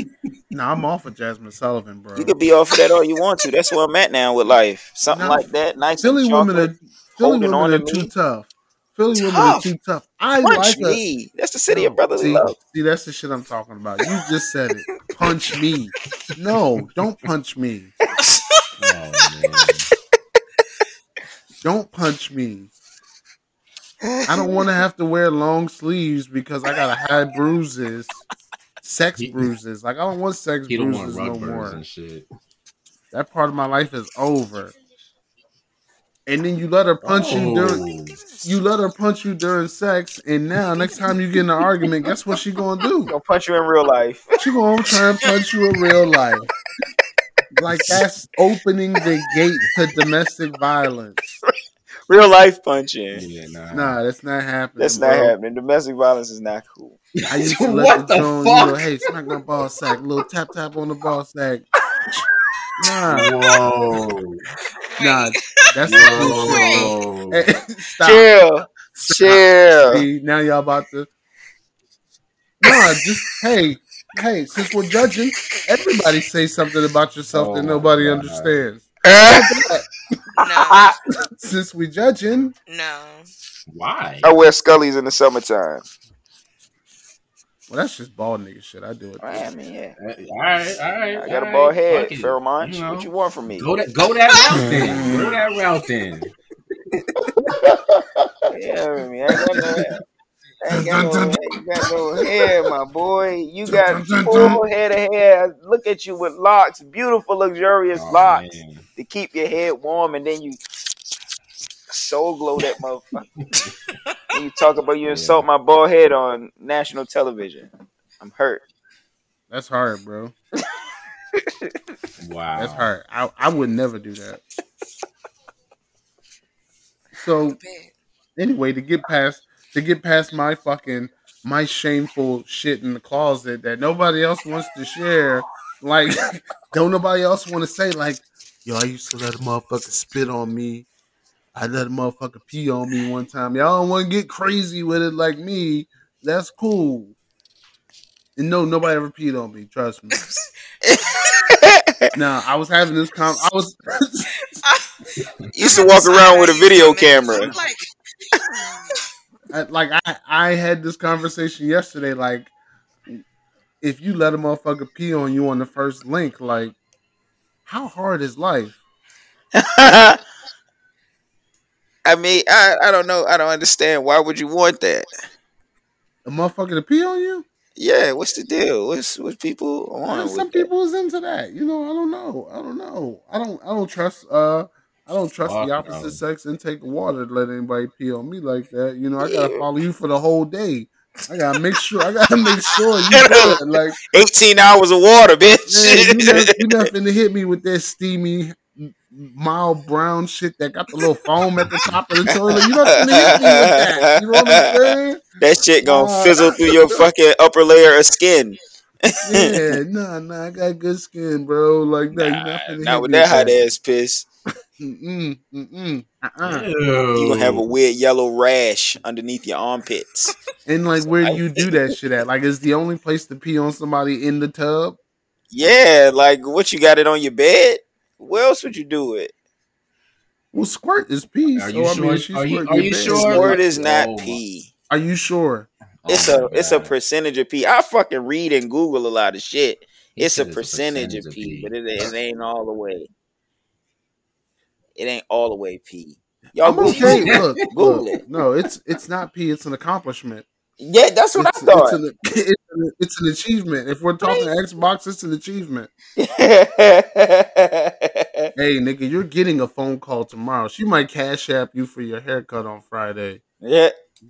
Nah, I'm off of Jazmine Sullivan, bro. You could be off of that all you want to. That's where I'm at now with life. Something No, like that. Nice Philly women are Philly women are to too tough. Philly women are too tough. I Punch like a, me. That's the city of No, brotherly see, love. See, that's the shit I'm talking about. You just said it. Punch me. No, don't punch me. Oh, man. Don't punch me. I don't want to have to wear long sleeves because I gotta hide bruises, sex He- bruises. Like I don't want sex He don't want bruises no more. and shit. That part of my life is over. And then you let her punch you during Oh. you let her punch you during sex, and now next time you get in an argument, guess what she gonna do? Gonna punch you in real life. She gonna try and punch you in real life. Like that's opening the gate to domestic violence. Real life punching. Yeah, nah. Nah, that's not happening. That's not bro. happening. Domestic violence is not cool. I used to let What the, the joint, you know, fuck? hey, smack my ball sack, little tap tap on the ball sack. Nah, Whoa. nah, that's the Whoa. bullshit. Hey, Stop. Chill. Chill. See, now y'all about to. Nah, just hey, hey. Since we're judging, everybody say something about yourself Oh that nobody God. understands. No. Since we judging, No. Why? I wear Scullies in the summertime. well, that's just bald nigga shit. I do it. I mean, yeah. All right, all right. I got a all bald head, fuck it. Pharoahe Monch. You know, What you want from me? Go that go that route then. Go that route then. Yeah, I mean, I got no hair. I ain't got no, you got no hair, my boy. You got full head of hair. Look at you with locks, beautiful, luxurious Oh, locks man. to keep your head warm, and then you soul glow that motherfucker. you talk about you Yeah. insult my bald head on national television. I'm hurt. That's hard, bro. Wow. That's hard. I, I would never do that. So anyway, to get past to get past my fucking my shameful shit in the closet that nobody else wants to share, like don't nobody else want to say like, yo, I used to let a motherfucker spit on me. I let a motherfucker pee on me one time. Y'all don't want to get crazy with it like me. That's cool. And no, nobody ever peed on me. Trust me. Nah, I was having this com. I was. You used to walk around with a video camera. like, I, like I, I had this conversation yesterday. Like, if you let a motherfucker pee on you on the first link, like, how hard is life? I mean, I, I don't know. I don't understand. Why would you want that? A motherfucker to pee on you? Yeah, what's the deal? What's what people on? some people is into that. You know, I don't know. I don't know. I don't. I don't trust. Uh, I don't trust Fuck the no. opposite sex and take water to let anybody pee on me like that. You know, I gotta follow you for the whole day. I gotta make sure. I gotta make sure you good. Like, 18 hours of water, bitch. man, you not, you not finna hit me with that steamy, mild brown shit that got the little foam at the top of the toilet. You not finna hit me with that. You know what I'm saying? that shit gonna Nah. fizzle through your fucking upper layer of skin. Yeah, nah, nah. I got good skin, bro. Like that. you not finna not hit with me that hot ass piss. Mm-mm, mm-mm, uh-uh. You gonna have a weird yellow rash underneath your armpits. And like, where do you do that shit at? Like, is the only place to pee on somebody in the tub? Yeah, like what you got it on your bed? Where else would you do it? Well, squirt is pee. Are so you I sure- mean, she are you- squirt are you sure? Squirt is not Oh, pee. Are you sure? Oh it's Oh a my it's a percentage of pee. I fucking read and Google a lot of shit. He It's a said percentage of pee, but it, it ain't all the way. It ain't all the way pee. Y'all I'm Google okay. it. Look, Google look. it. No, it's it's not P. It's an accomplishment. Yeah, that's what It's, I thought. it's, an, it's, an, it's an achievement. If we're talking Xbox, it's an achievement. Hey, nigga, you're getting a phone call tomorrow. She might cash app you for your haircut on Friday. yeah,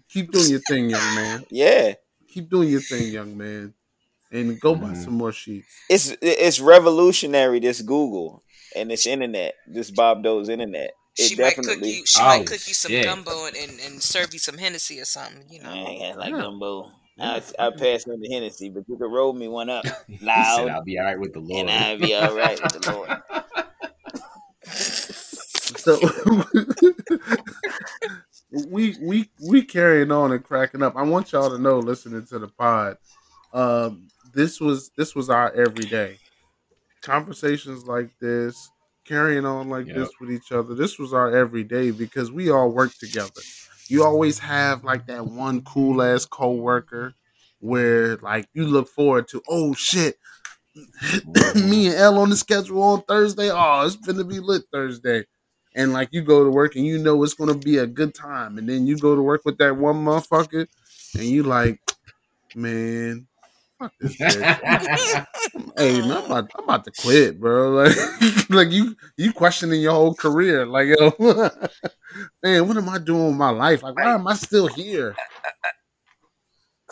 Keep doing your thing, young man. yeah. Keep doing your thing, young man. And go buy Mhm. some more sheets. It's it's revolutionary. This Google and this internet, this Bob Doe's internet. It she might cook definitely. you. She Oh, might cook you some shit. gumbo and, and, and serve you some Hennessy or something. You know. I ain't like Yeah. gumbo. I, I passed on the Hennessy, but you could roll me one up He said, I'll be all right with the Lord. and I'll be all right with the Lord. So we we we carrying on and cracking up. I want y'all to know, listening to the pod, um, this was this was our everyday conversations like this, carrying on like Yep. this with each other. This was our everyday because we all work together. You always have like that one cool ass coworker where like you look forward to. Oh shit, me mm-hmm. and L on the schedule on Thursday. Oh, it's gonna be lit Thursday. And like you go to work and you know it's gonna be a good time, and then you go to work with that one motherfucker, and you like, man, fuck this bitch. hey, man, I'm about, I'm about to quit, bro. Like, like you you questioning your whole career. Like, yo, man, what am I doing with my life? Like, why am I still here?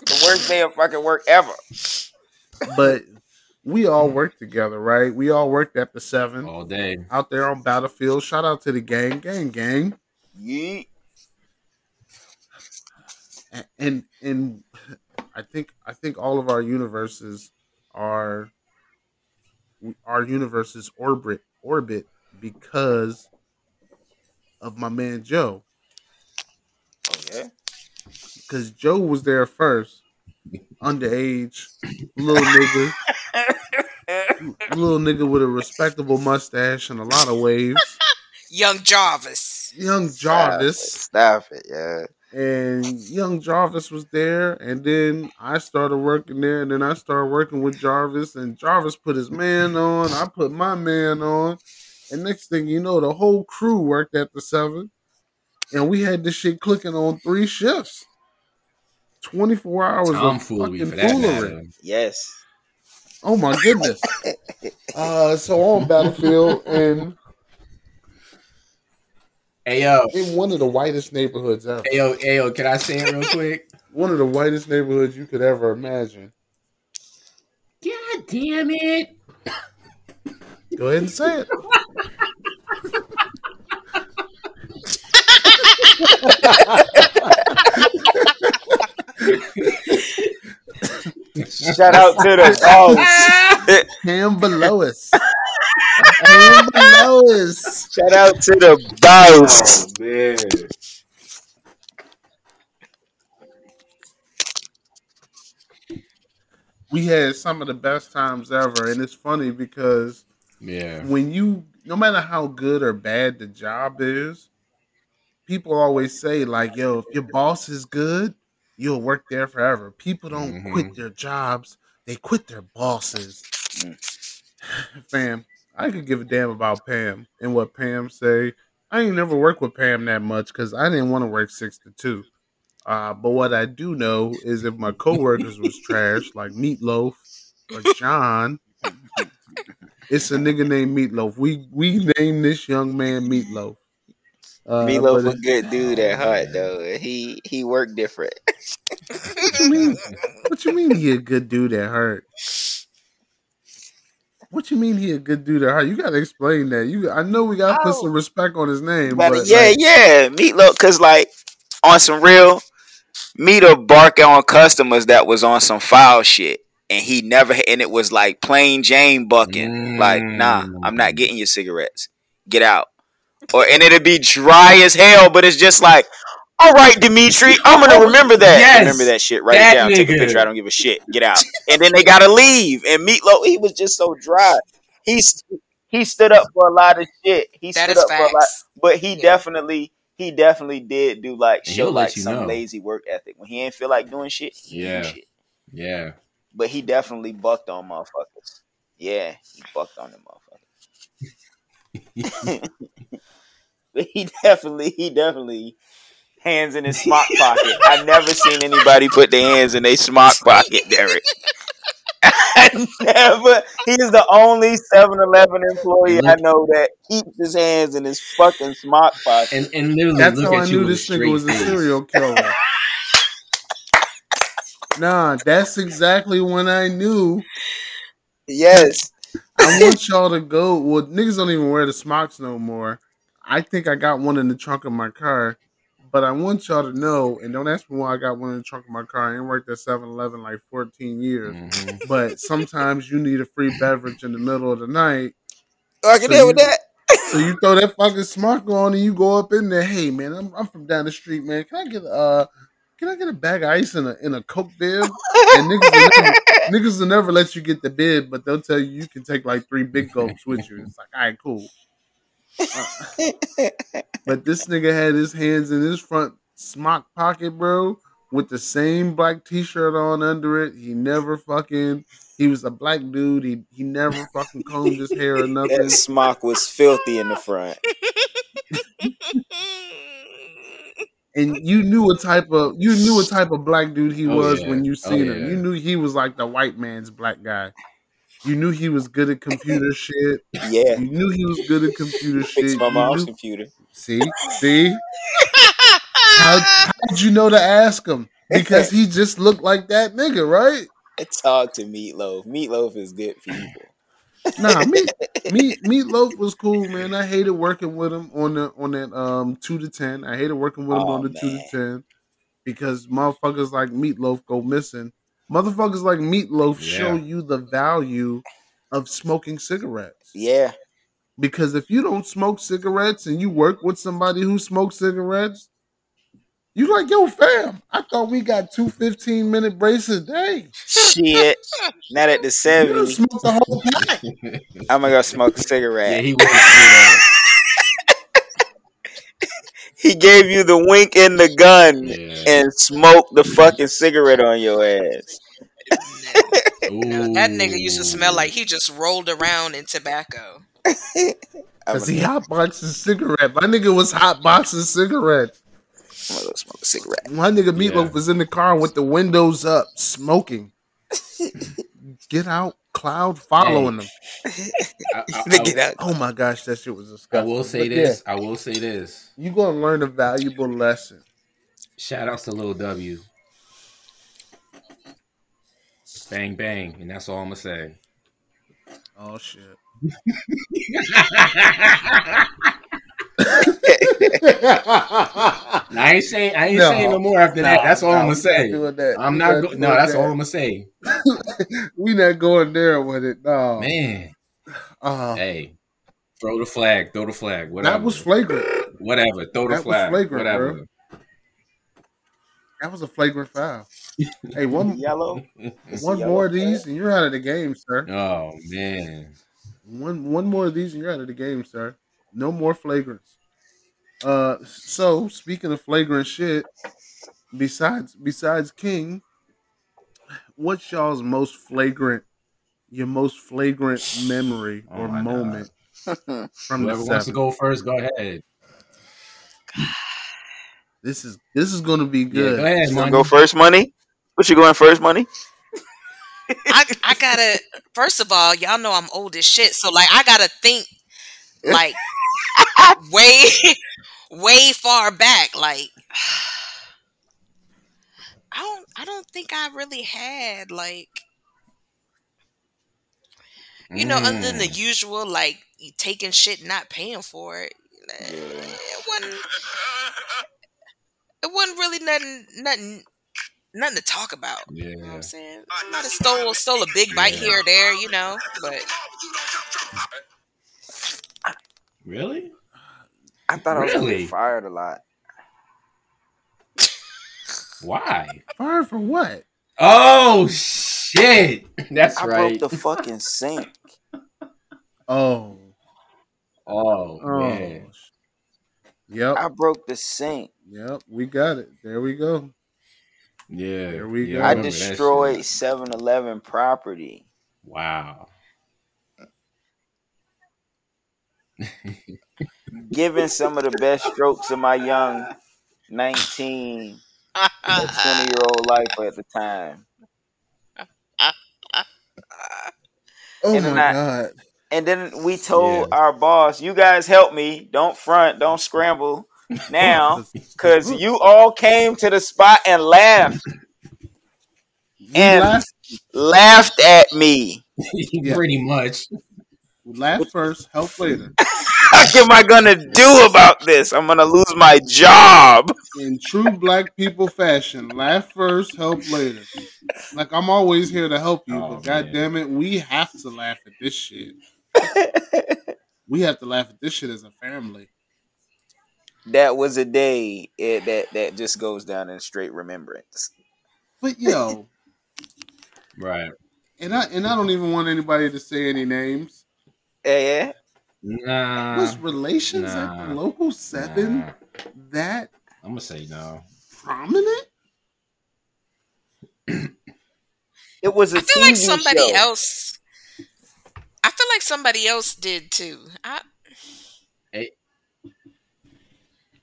The worst day of fucking work ever. But we all mm. work together, right? We all worked at the seven all day. out there on battlefield. Shout out to the gang, gang, gang. Yeet. A- and and I think I think all of our universes are our universes orbit orbit because of my man Joe. Oh, okay. Because Joe was there first, underage, little nigga, little nigga with a respectable mustache and a lot of waves. Young Jarvis. Young Jarvis. Stop it, yeah. And young Jarvis was there, and then I started working there, and then I started working with Jarvis, and Jarvis put his man on, I put my man on, and next thing you know, the whole crew worked at the seven, and we had this shit clicking on three shifts, twenty four hours of Tomfoolery fucking for that foolery. Yes. Oh my goodness! uh, so on Battlefield, and Hey yo, in one of the whitest neighborhoods ever, hey yo, hey yo, can I say it real quick? one of the whitest neighborhoods you could ever imagine. God damn it! Go ahead and say it. Shout out to the boss. Pam below us. Pam below us. Shout out to the boss. Oh man. We had some of the best times ever, and it's funny because Yeah. when you, no matter how good or bad the job is, people always say like, "Yo, if your boss is good, you'll work there forever." People don't Mhm. quit their jobs; they quit their bosses. Mm. Fam, I could give a damn about Pam and what Pam say. I ain't never worked with Pam that much because I didn't want to work six to two. Uh, but what I do know is if my coworkers was trash, like Meatloaf or John, it's a nigga named Meatloaf. We we named this young man Meatloaf. Uh, Meatloaf a good dude at heart though. He he worked different. what you mean? What you mean he a good dude at heart? What you mean he a good dude heart? You gotta explain that. You I know we gotta put Oh. some respect on his name, But but yeah, like, yeah, Meatloaf. Cause like on some real, Meat'll bark on customers that was on some foul shit, and he never. And it was like plain Jane bucking. Like, nah, I'm not mm. getting your cigarettes. Get out. Or and it'd be dry as hell, but it's just like, all right, Dimitri, I'm gonna oh, remember that. Yes, remember that shit. Write that it down. Take a picture. I don't give a shit. Get out. And then they gotta leave. And Meatloaf, he was just so dry. He's he stood up for a lot of shit. He That stood is up for a lot, but he Yeah. definitely he definitely did do like And show like you some know. lazy work ethic when he ain't feel like doing shit. He Yeah. do shit. Yeah. But he definitely bucked on motherfuckers. Yeah, he bucked on them motherfuckers. but he definitely he definitely hands in his smock pocket. I've never seen anybody put their hands in their smock pocket, Derek. I never. He's the only 7-Eleven employee I know that keeps his hands in his fucking smock pocket. And and literally That's look how at I you knew this nigga was a serial killer. nah, that's exactly when I knew. Yes. I want y'all to go. Well, niggas don't even wear the smocks no more. I think I got one in the trunk of my car, but I want y'all to know, and don't ask me why I got one in the trunk of my car. I ain't worked at 7 Eleven like 14 years. Mhm. But sometimes you need a free beverage in the middle of the night. Oh, I can So deal with you- that. So you throw that fucking smock on and you go up in there. Hey man, I'm, I'm from down the street, man. Can I get uh can I get a bag of ice in a in a coke bib? And niggas will, never, niggas will never let you get the bib, but they'll tell you you can take like three big gulps with you. It's like, all right, cool. Uh, but this nigga had his hands in his front smock pocket, bro, with the same black t-shirt on under it. He never fucking he was a black dude. He he never fucking combed his hair or nothing. That smock was filthy in the front. and you knew what type of you knew what type of black dude he Oh, was yeah. when you Oh, seen him. You knew he was like the white man's black guy. You knew he was good at computer shit. Yeah. You knew he was good at computer Fix shit. my You mom's knew- computer. see, see. How how'd you know to ask him? Because he just looked like that nigga, right? Talk to Meatloaf. Meatloaf is good people. Nah, meat, meat, meatloaf was cool, man. I hated working with him on the on that um two to ten. I hated working with him Aw, on the two to ten because motherfuckers like meatloaf go missing. Motherfuckers like meatloaf show you the value of smoking cigarettes. Yeah. Because if you don't smoke cigarettes and you work with somebody who smokes cigarettes, you like, yo, fam, I thought we got two 15 minute breaks a day. Shit. Not at the You done 70. the whole pack. I'm gonna go smoke a Yeah, cigarette. he went through he gave you the wink and the gun. Yeah. and smoked the fucking cigarette on your ass. No, that nigga used to smell like he just rolled around in tobacco. Because he gonna, cigarette. My nigga was hotboxing cigarettes. I'm gonna go smoke a cigarette. My nigga Meatloaf Yeah. was in the car with the windows up, smoking. Get out, Cloud following them. I, I- To I- Oh my gosh, that shit was disgusting. I will say But this. I will say this. Yeah, you gonna learn a valuable lesson. Shout outs to Lil W. Bang bang, and that's all I'm gonna say. Oh shit. I ain't saying I ain't No. saying no more after that. That's all nah, I'm gonna say. doing that. I'm We not. Go- doing no, that's that. all I'm gonna say. we not going there with it. No, Man, Uh, hey, throw the flag. Throw the flag. Whatever. that was flagrant. whatever. Throw the that was flag. flagrant, whatever. bro. That was a flagrant foul. Hey, one Yellow. one yellow more of flag. these and you're out of the game, sir. Oh man. One one more of these and you're out of the game, sir. No more flagrants. Uh, so speaking of flagrant shit, besides besides King, what's y'all's most flagrant, your most flagrant memory Oh or my God. moment from Whoever the wants to go first, go ahead. This is this is going to be Yeah, good. go ahead, You go first, money? What you going first, money? I I gotta first of all, y'all know I'm old as shit, so like I gotta think like way way far back. Like I don't I don't think I really had like you know, other than the Mm. usual like you taking shit and not paying for it. Yeah. It wasn't it wasn't really nothing nothing nothing to talk about. You know what Yeah. I'm saying? I might have stole stole a big bite Yeah. here or there, you know, but Really? I thought I was gonna Really? get fired a lot. Why? Fired for what? Oh shit! That's I right. I broke the fucking sink. Oh, oh, oh, man. yep, I broke the sink. yep. We got it. There we go. Yeah. There we yeah, go. I remember that destroyed shit. 7 Eleven property. Wow. Giving some of the best strokes of my young 19 20 year old life at the time. Oh And my then I- god. And then we told Yeah. our boss, you guys help me. Don't front, don't scramble now. Because you all came to the spot and laughed. We and- laughed, Laughed at me. Yeah. Pretty much. We laughed first, help later. What am I going to do about this? I'm going to lose my job. In true black people fashion, laugh first, help later. Like I'm always here to help you, Oh, but god man. damn it, we have to laugh at this shit. We have to laugh at this shit as a family. that was a day eh, that, that just goes down in straight remembrance. But yo, Right. and I and I don't even want anybody to say any names. Yeah, Nah. Was relations at nah, the local seven nah. that I'm gonna say no. prominent? It was a I feel TV like somebody show. else. I feel like somebody else did too. I, Hey. it,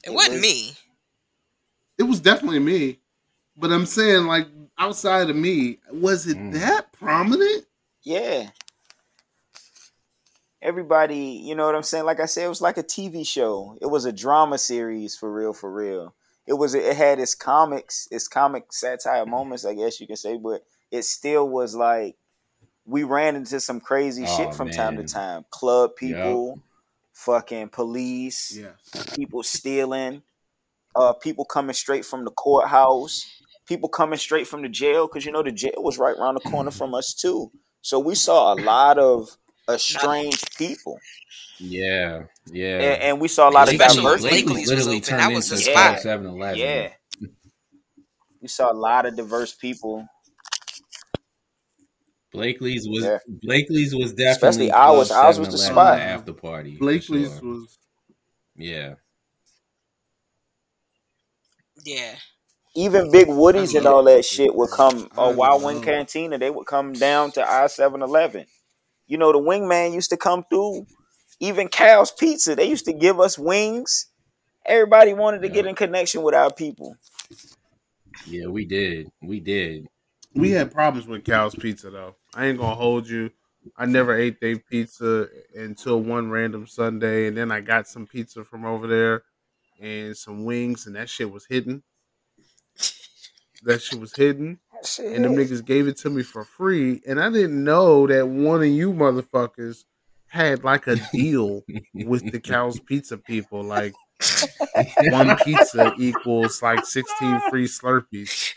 It wasn't was- me. It was definitely me. But I'm saying, like, outside of me, was it Mm. that prominent? Yeah. Everybody, you know what I'm saying? Like I said, it was like a TV show. It was a drama series for real, for real. It was it had its comics, its comic satire moments, I guess you can say, but it still was like we ran into some crazy Oh, shit from time to time. Club people, fucking police, Yes. people stealing, uh, people coming straight from the courthouse, people coming straight from the jail because you know the jail was right around the corner from us too. So we saw a lot of estranged people, Yeah. Yeah. and, and we saw a lot of Especially when diversity. Blakely's Blakely's was literally turned That was into the spot. 7-Eleven. Yeah, we saw a lot of diverse people. Blakely's was Yeah. Blakely's was definitely Especially ours. Club Ours was the spot. the after party. for Blakely's sure. was Yeah. Yeah. Even Big Woodies and all that shit would come. I Uh, Wild Wing love- Cantina, they would come down to I 711. You know, the wingman used to come through. Even Cal's Pizza, they used to give us wings. Everybody wanted to get in connection with our people. Yeah, we did. We did. we had problems with Cal's Pizza though. I ain't gonna hold you. I never ate their pizza until one random Sunday, and then I got some pizza from over there and some wings, and that shit was hidden. That shit was hidden, and them niggas gave it to me for free, and I didn't know that one of you motherfuckers had like a deal with the Cow's Pizza people. Like one pizza equals like 16 free Slurpees.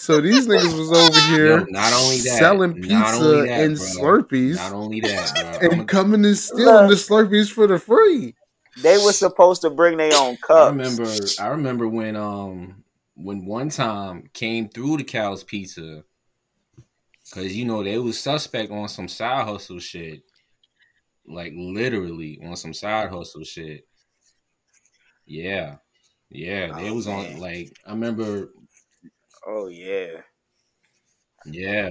So these niggas was over here Yo, not only that, selling not pizza only that, and bro. Slurpees Not only that, bro. and coming and stealing the Slurpees for the free. They were supposed to bring their own I remember I remember when um when one time came through the Cal's Pizza because you know they was suspect on some side hustle shit, like literally on some side hustle shit. Yeah, yeah, they Oh, was on man. like I remember. Oh yeah, Yeah,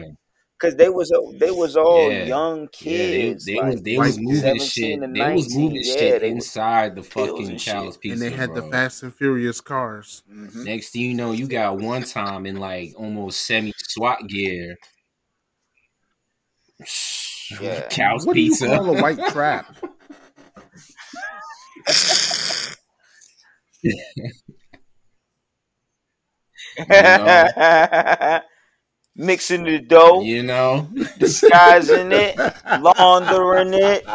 because they was they was all Yeah. young yeah, kids. they, they like, was they like was moving shit. and They was moving yeah, shit inside the fucking and Cal's shit. Pizza, And they had the. Fast and Furious cars. Mhm. Next thing you know, you got one time in like almost semi SWAT gear. Yeah. Cow's what pizza. do you call a white trap? Mixing the dough, you know? disguising it, laundering it.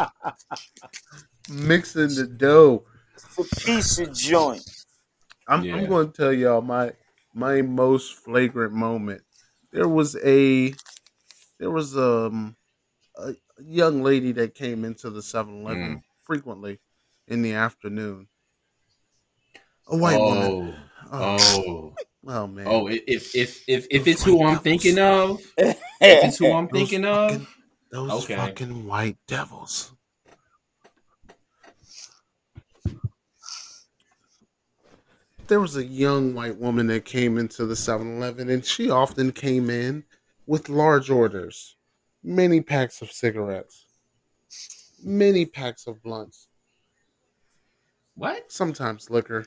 Mixing the dough. It's a piece of joint. I'm, Yeah. I'm going to tell y'all my my most flagrant moment. There was a there was um a young lady that came into the 7-Eleven frequently in the afternoon. A white woman. Oh, Oh, oh, man. oh! If if if if it's who I'm thinking of, if it's who I'm thinking of, Those Okay. fucking white devils. There was a young white woman that came into the 7 Eleven, and she often came in with large orders many packs of cigarettes, many packs of blunts, what? sometimes liquor.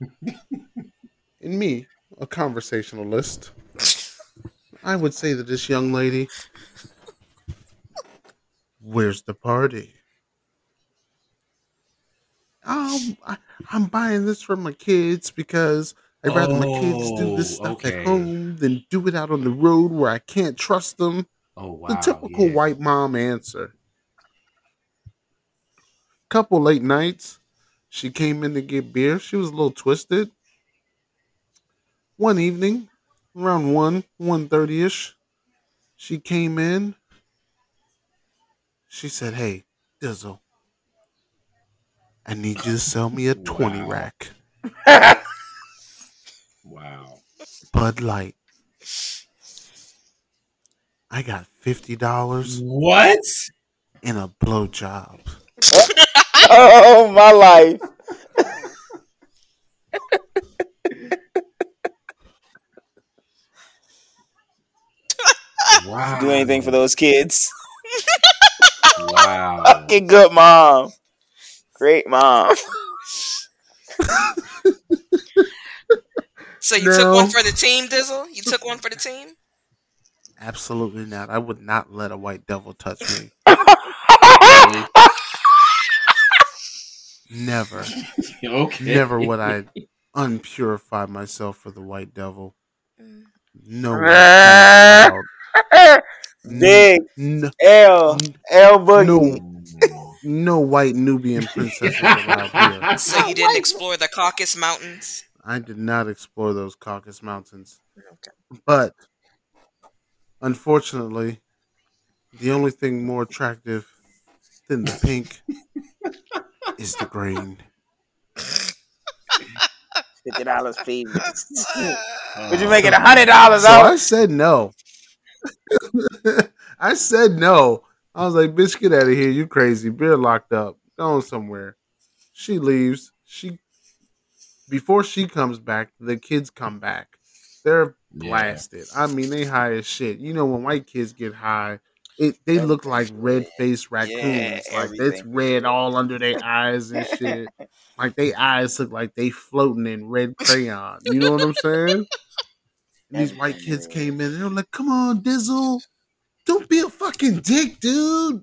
and me, a conversationalist, I would say to this young lady, Where's the party? Um, I, I'm buying this for my kids because I'd rather my kids do this Oh, stuff okay. at home than do it out on the road where I can't trust them. Oh wow! the typical yeah. white mom answer. Couple late nights, she came in to get beer. She was a little twisted. One evening, around one one thirty ish, she came in. She said, "Hey, Dizzle, I need you to sell me a twenty Wow. rack Wow! Bud Light. I got fifty dollars What? In a blowjob." oh my life. Wow! Do anything for those kids. Wow! Fucking good mom. Great mom. So you took one for the team, Dizzle? You took one for the team? Absolutely not. I would not let a white devil touch me. Never. okay. Never would I unpurify myself for the white devil. Mm. No. way. Big No, L L Boogie. no, no white Nubian princesses allowed. So you didn't explore the Caucasus Mountains? I did not explore those Caucasus Mountains. Okay. But unfortunately, the only thing more attractive than the pink is the green. Fifty dollars, please. Would you make it a hundred dollars So? I said no. I said no. I was like, bitch, get out of here. You crazy. Beer locked up. Going somewhere. She leaves. She before she comes back, the kids come back. They're Yeah. blasted. I mean, they high as shit. You know, when white kids get high, it they look like red faced raccoons. Yeah, like it's red all under their eyes and shit. like they eyes look like they floating in red crayon. You know what I'm saying? And these white kids came in and they were like, "Come on, Dizzle, don't be a fucking dick, dude.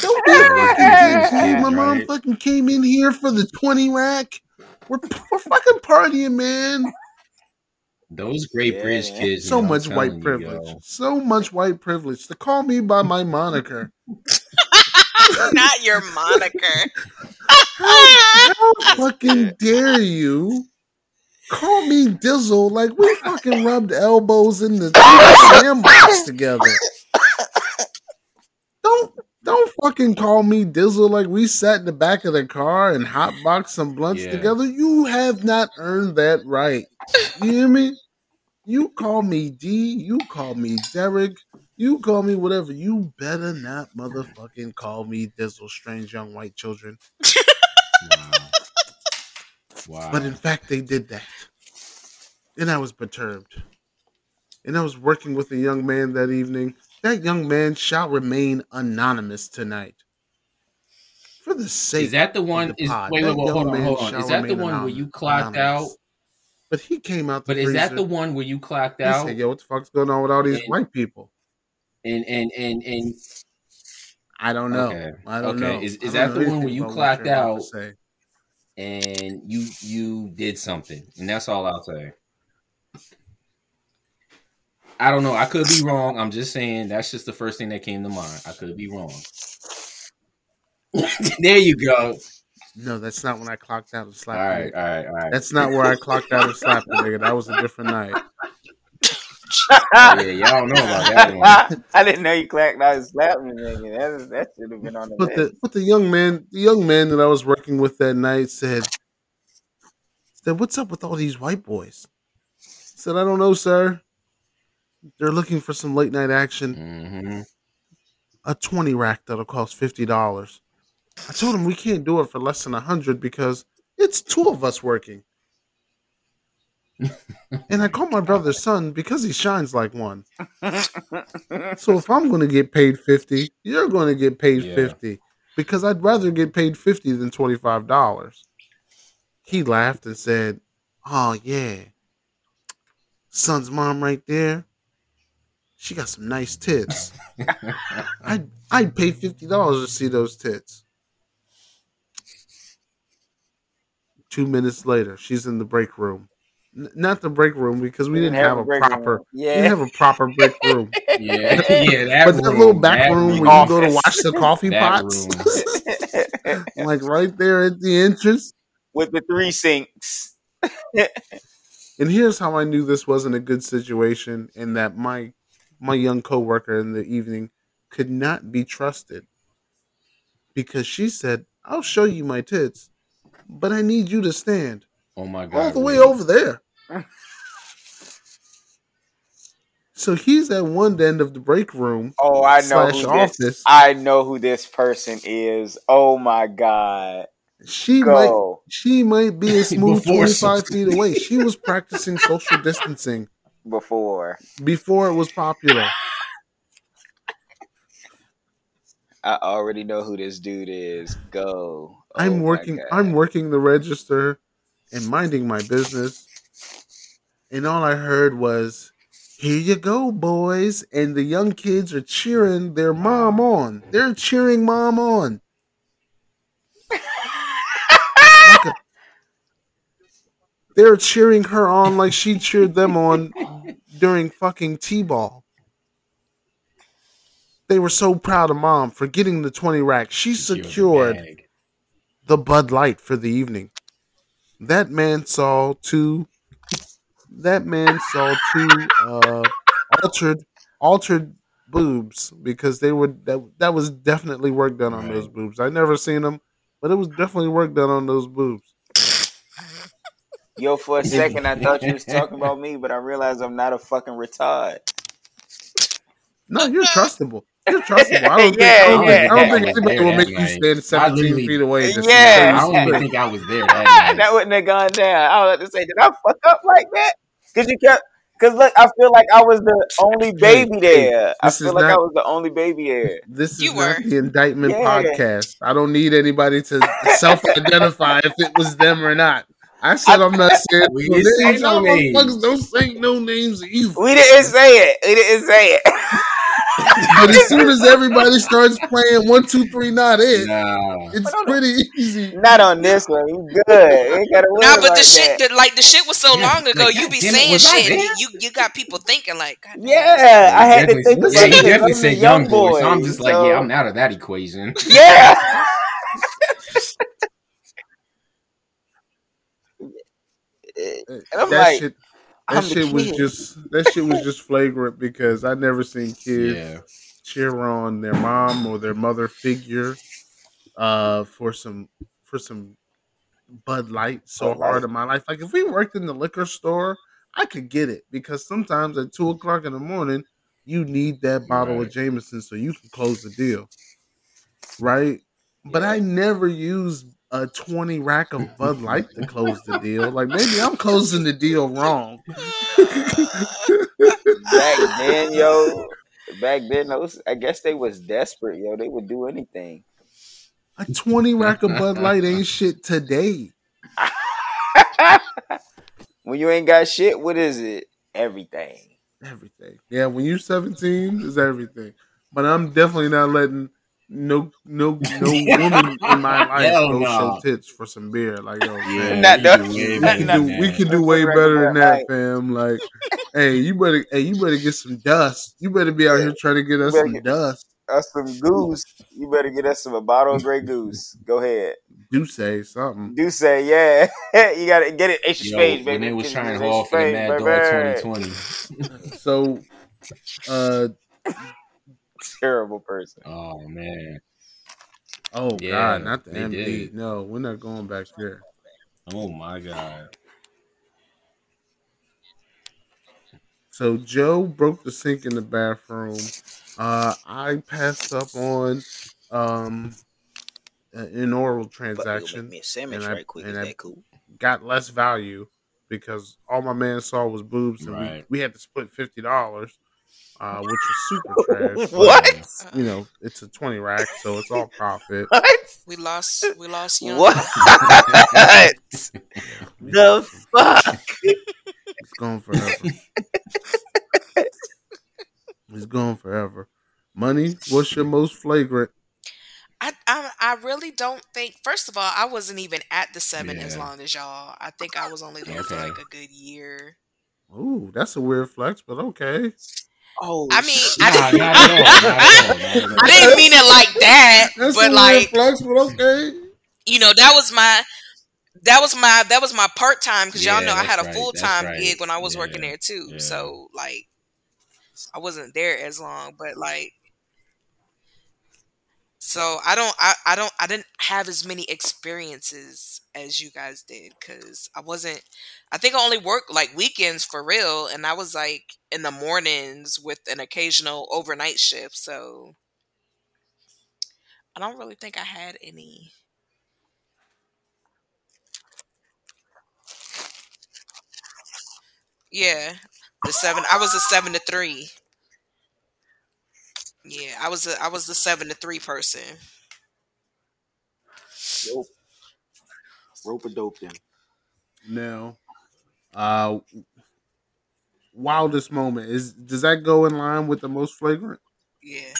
Don't be a fucking dick, dude. My mom fucking came in here for the twenty rack. We're we're fucking partying, man. Those Great Yeah, Bridge kids. So man, much white you, privilege. yo. So much white privilege to call me by my moniker. Not your moniker. How, how fucking dare you call me Dizzle like we fucking rubbed elbows in the sandbox together? Don't don't fucking call me Dizzle like we sat in the back of the car and hotboxed some blunts Yeah. together. You have not earned that right. You hear me? You call me D, you call me Derek, you call me whatever. You better not motherfucking call me Dizzle, strange young white children. Wow. Wow. But in fact, they did that. And I was perturbed. And I was working with a young man that evening. That young man shall remain anonymous tonight. For the sake is that the one? the Is pod, wait, that wait, wait, hold on, hold on. Is that the one where you clocked out? But he came out the But is that the one where you clocked He out said, "Yo, what the fuck's going on with all these And- white people?" and and and and I don't know. Okay. I don't Okay. know. Is- is that the one where you clocked out? And you you did something, and that's all I'll say. I don't know. I could be wrong. I'm just saying that's just the first thing that came to mind. I could be wrong. there you go. No, that's not when I clocked out and All slapped. right, all right, all right. That's not where I clocked out and slapped the nigga. That was a different night. Yeah, y'all know about that one. I didn't know you clacked out and slapped me, nigga. That, is- that should have been on the But list. the but the young man, the young man that I was working with that night said, said, "What's up with all these white boys?" I said, "I don't know, sir. They're looking for some late night action. hmm A twenty rack that'll cost fifty dollars." I told him we can't do it for less than a hundred because it's two of us working. and I call my brother's son because he shines like one. So if I'm going to get paid 50, you're going to get paid Yeah. 50 because I'd rather get paid 50 than $25. He laughed and said, "Oh yeah. Son's mom right there. She got some nice tits. I'd I'd pay $50 to see those tits." 2 minutes later, she's in the break room. N- not the break room because we didn't, have, a proper room. we didn't have a proper break room. Yeah, yeah. That but room, that little back that room room. where you go to Office. wash the coffee pots, like right there at the entrance. With the three sinks. And here's how I knew this wasn't a good situation, and that my my young coworker in the evening could not be trusted because she said, "I'll show you my tits, but I need you to stand Oh my god! all the way really? over there." So he's at one end of the break room Oh, I know slash who office. this. I know who this person is. Oh my god. She might she might be a smooth 25 feet away. She was practicing social distancing before. before it was popular. I already know who this dude is. Go. Oh I'm working I'm working the register and minding my business. And all I heard was, Here you go, boys. And the young kids are cheering their mom on. They're cheering mom on. Like they're cheering her on like she cheered them on during fucking T-ball. They were so proud of mom for getting the 20 rack. She Secured the secured bag. the Bud Light for the evening. That man saw two. That man saw two uh, altered altered boobs because they were that that was definitely work done on Right. those boobs. I never seen them, but it was definitely work done on those boobs. Yo, for a second, I thought you was talking about me, but I realized I'm not a fucking retard. No, you're trustable. You're trustable. I don't think, Yeah, I don't yeah. think, I don't think was anybody there will that make you stand 17 feet away. Just Yeah. I don't even think I was there that that wouldn't have gone down. I was about to say, did I fuck up like that? Because you kept. Because look, I feel like I was the only baby hey, there. I feel is like I was the only baby there. This is You not were. the indictment Yeah. podcast. I don't need anybody to self-identify if it was them or not. I said I'm not saying We no didn't say names. no names. don't say no names either. We didn't say it. We didn't say it but as soon as everybody starts playing one, two, three, not it, nah. it's pretty easy. Not on this one. Good. You nah, but like the shit that. like the shit was so yeah, long ago, like, you be saying shit you you got people thinking like God, Yeah, I had to think yeah, you definitely said young boy, boy, so I'm just so. like, yeah, I'm out of that equation. Yeah. and I'm that like, shit I'm That the shit was just that shit was just flagrant because I never seen kids Yeah. cheer on their mom or their mother figure uh for some for some Bud Light so Bud Light. hard in my life. Like if we worked in the liquor store, I could get it because sometimes at two o'clock in the morning you need that bottle of Jameson so you can close the deal. Right? But I never use a 20 rack of Bud Light to close the deal. Like maybe I'm closing the deal wrong. back then, yo, back then, those I guess they was desperate, yo. They would do anything. A 20 rack of Bud Light ain't shit today. when you ain't got shit, what is it? Everything. Everything. Yeah, when you're 17, is everything. But I'm definitely not letting no no no woman in my life Hell go no. show tits for some beer. Like yo, Yeah, man, Not we can do way we not- better can not- than do we that. can do That's way better than that, right. fam. Like, hey, you better hey, you better get some dust. You better be out Yeah. here trying to get us some get- dust. Us some goose. You better get us some a bottle of Grey Goose. Go ahead. Do say something. Do say yeah. you gotta get it. Ace of Yo, spades, baby. when they was trying to of haul for the Mad baby. Dog 2020. So uh Terrible person. Oh man. oh Yeah, god, not the MD. did. No, we're not going back there. Oh my god. So Joe broke the sink in the bathroom. Uh, I passed up on um an oral But make transaction. me a sandwich and I- right quick. Is and I- cool? Got less value because all my man saw was boobs, and Right. we, we had to split fifty dollars, uh, which is super trash. but, What? You know, it's a twenty rack, so it's all profit. What? We lost. We lost young. What? the fuck? It's gone forever. it's gone forever. Moni, what's your most flagrant? I, I I really don't think. First of all, I wasn't even at the seven as long as y'all. I think I was only there for like a good year. Ooh, that's a weird flex, but okay. Oh, I mean, shit. I didn't. all, all, not at all. I didn't mean it like that, That's but a like flex, but okay. you know, that was my that was my that was my part time because y'all know I had a right, full time right. gig when I was working there too. yeah. So like, I wasn't there as long, but like. So I don't I, I don't I didn't have as many experiences as you guys did because I wasn't I think I only worked like weekends for real and I was like in the mornings with an occasional overnight shift so I don't really think I had any Yeah. The seven I was a seven to three. Yeah, I was a I was the seven to three person. Rope, rope a dope then. Now, uh, wildest moment is does that go in line with the most flagrant? Yeah.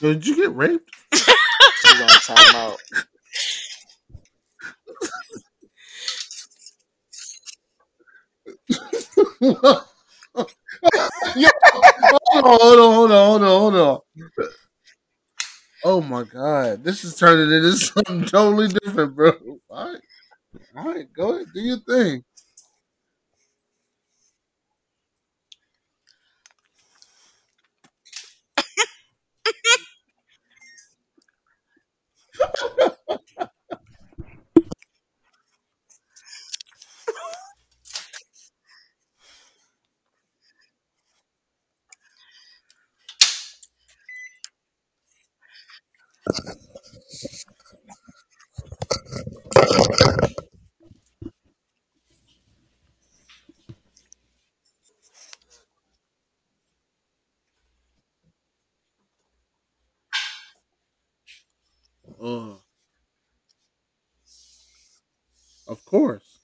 Did you get raped? she's on timeout. Yo, hold on, hold on, hold on, hold on, hold on. Oh my god, this is turning into something totally different, bro. All right, all right, go ahead, do your thing. Uh, of course.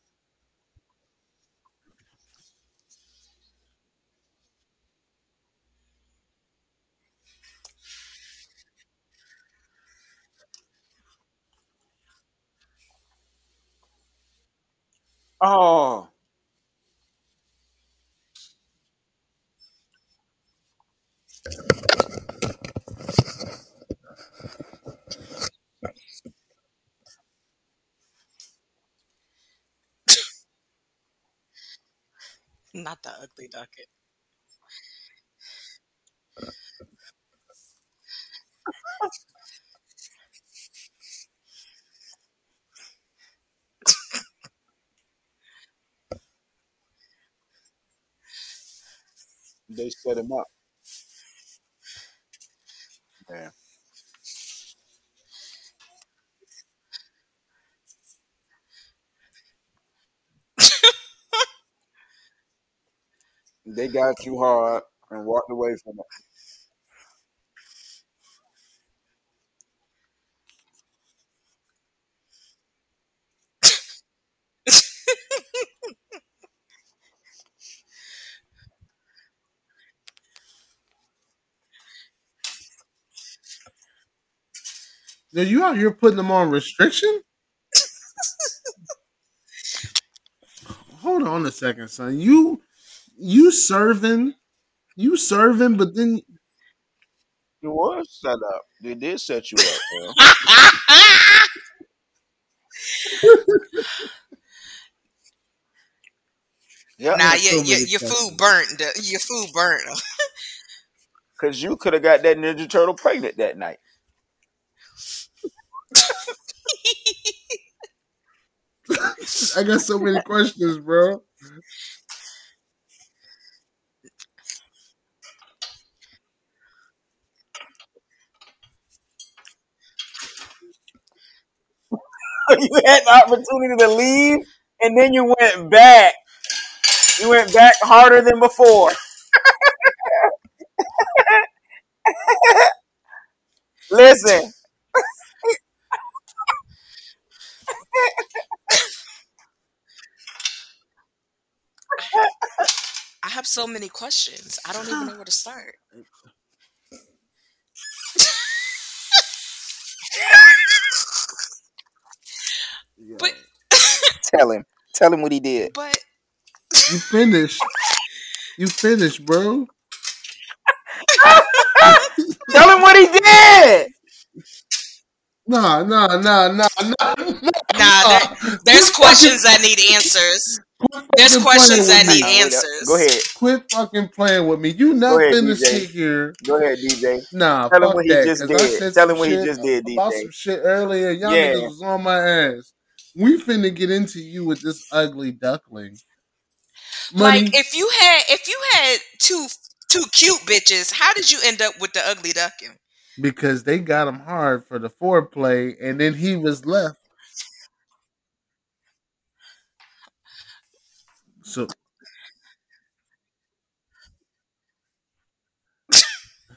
Oh, The ugly duckling. they set him up. Yeah. They got too hard and walked away from it. Are you out here putting them on restriction? Hold on a second, son. You you serving, you serving, but then It was set up. They did set you up, man. yeah, nah, got your, so your, your food burnt. Your food burnt. because you could have got that Ninja Turtle pregnant that night. I got so many questions, bro. you had the opportunity to leave, and then you went back. You went back harder than before. Listen, I have so many questions. I don't even know where to start. Yo, But tell him. Tell him what he did. but you finished. You finished, bro. Tell him what he did. Nah, nah, nah, nah, nah. nah, there, there's questions that need answers. There's questions that need me. answers. Go ahead. Quit fucking playing with me. You not ahead, finna DJ. sit here. Go ahead, DJ. Nah, Tell him what he that. just 'cause I did. Tell him what he just did, About DJ. some shit earlier. Y'all Yeah. niggas was on my ass. We finna get into you with this ugly duckling. Moni. Like if you had if you had two two cute bitches, how did you end up with the ugly duckling? because they got him hard for the foreplay, and then he was left. So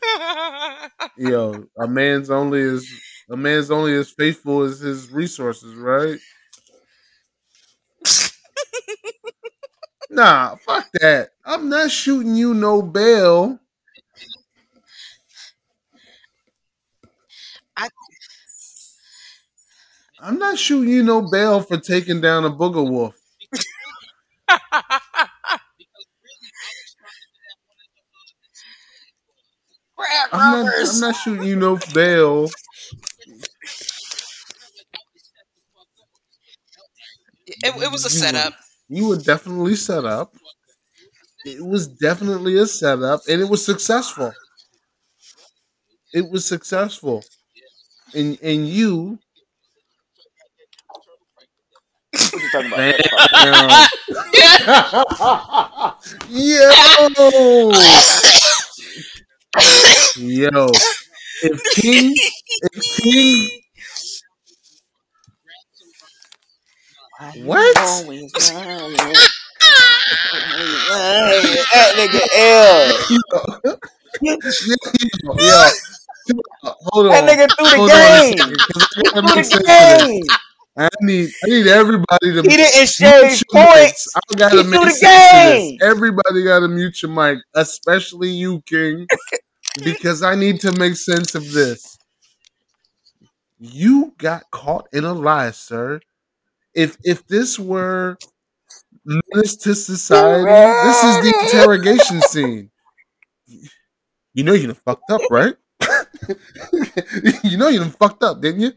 yo, a man's only as a man's only as faithful as his resources, right? Nah, fuck that. I'm not shooting you no bail. I- I'm not shooting you no bail for taking down a booger wolf. I'm not. I'm not shooting you no bail. It, it was a setup. You were definitely set up. It was definitely a setup, and it was successful. It was successful, and and you, What you talking about? damn, yo, yo, if King, if King, What? Always lying. that nigga L. yo, yo, hold on, That nigga threw the hold on a game. second, 'cause I gotta Threw make the sense of this. game. I need I need everybody to He didn't mute shave your points. mics. I gotta He make the sense of game. Everybody gotta mute your mic, especially you, King, because I need to make sense of this. You got caught in a lie, sir. If if this were Menace II Society, this is the interrogation scene. You know you done fucked up, right? you know you done fucked up, didn't you?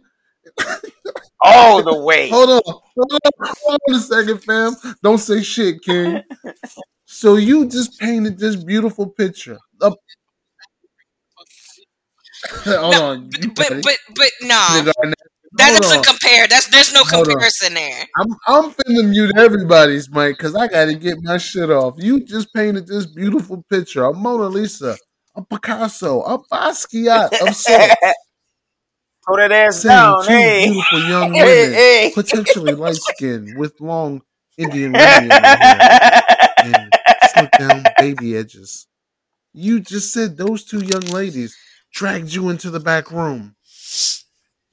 All the way. Hold on, hold on, hold on a second, fam. Don't say shit, King. So you just painted this beautiful picture. Up. hold No, on, But but but, but no, Nigga, that hold doesn't on. compare. That's there's no Hold on. comparison there. I'm I'm finna mute everybody's mic because I gotta get my shit off. You just painted this beautiful picture, a Mona Lisa, a Picasso, a Basquiat of sorts, Throw that ass down. two Hey. beautiful young women, hey. potentially light skinned with long Indian Indian hair and slick down baby edges. You just said those two young ladies dragged you into the back room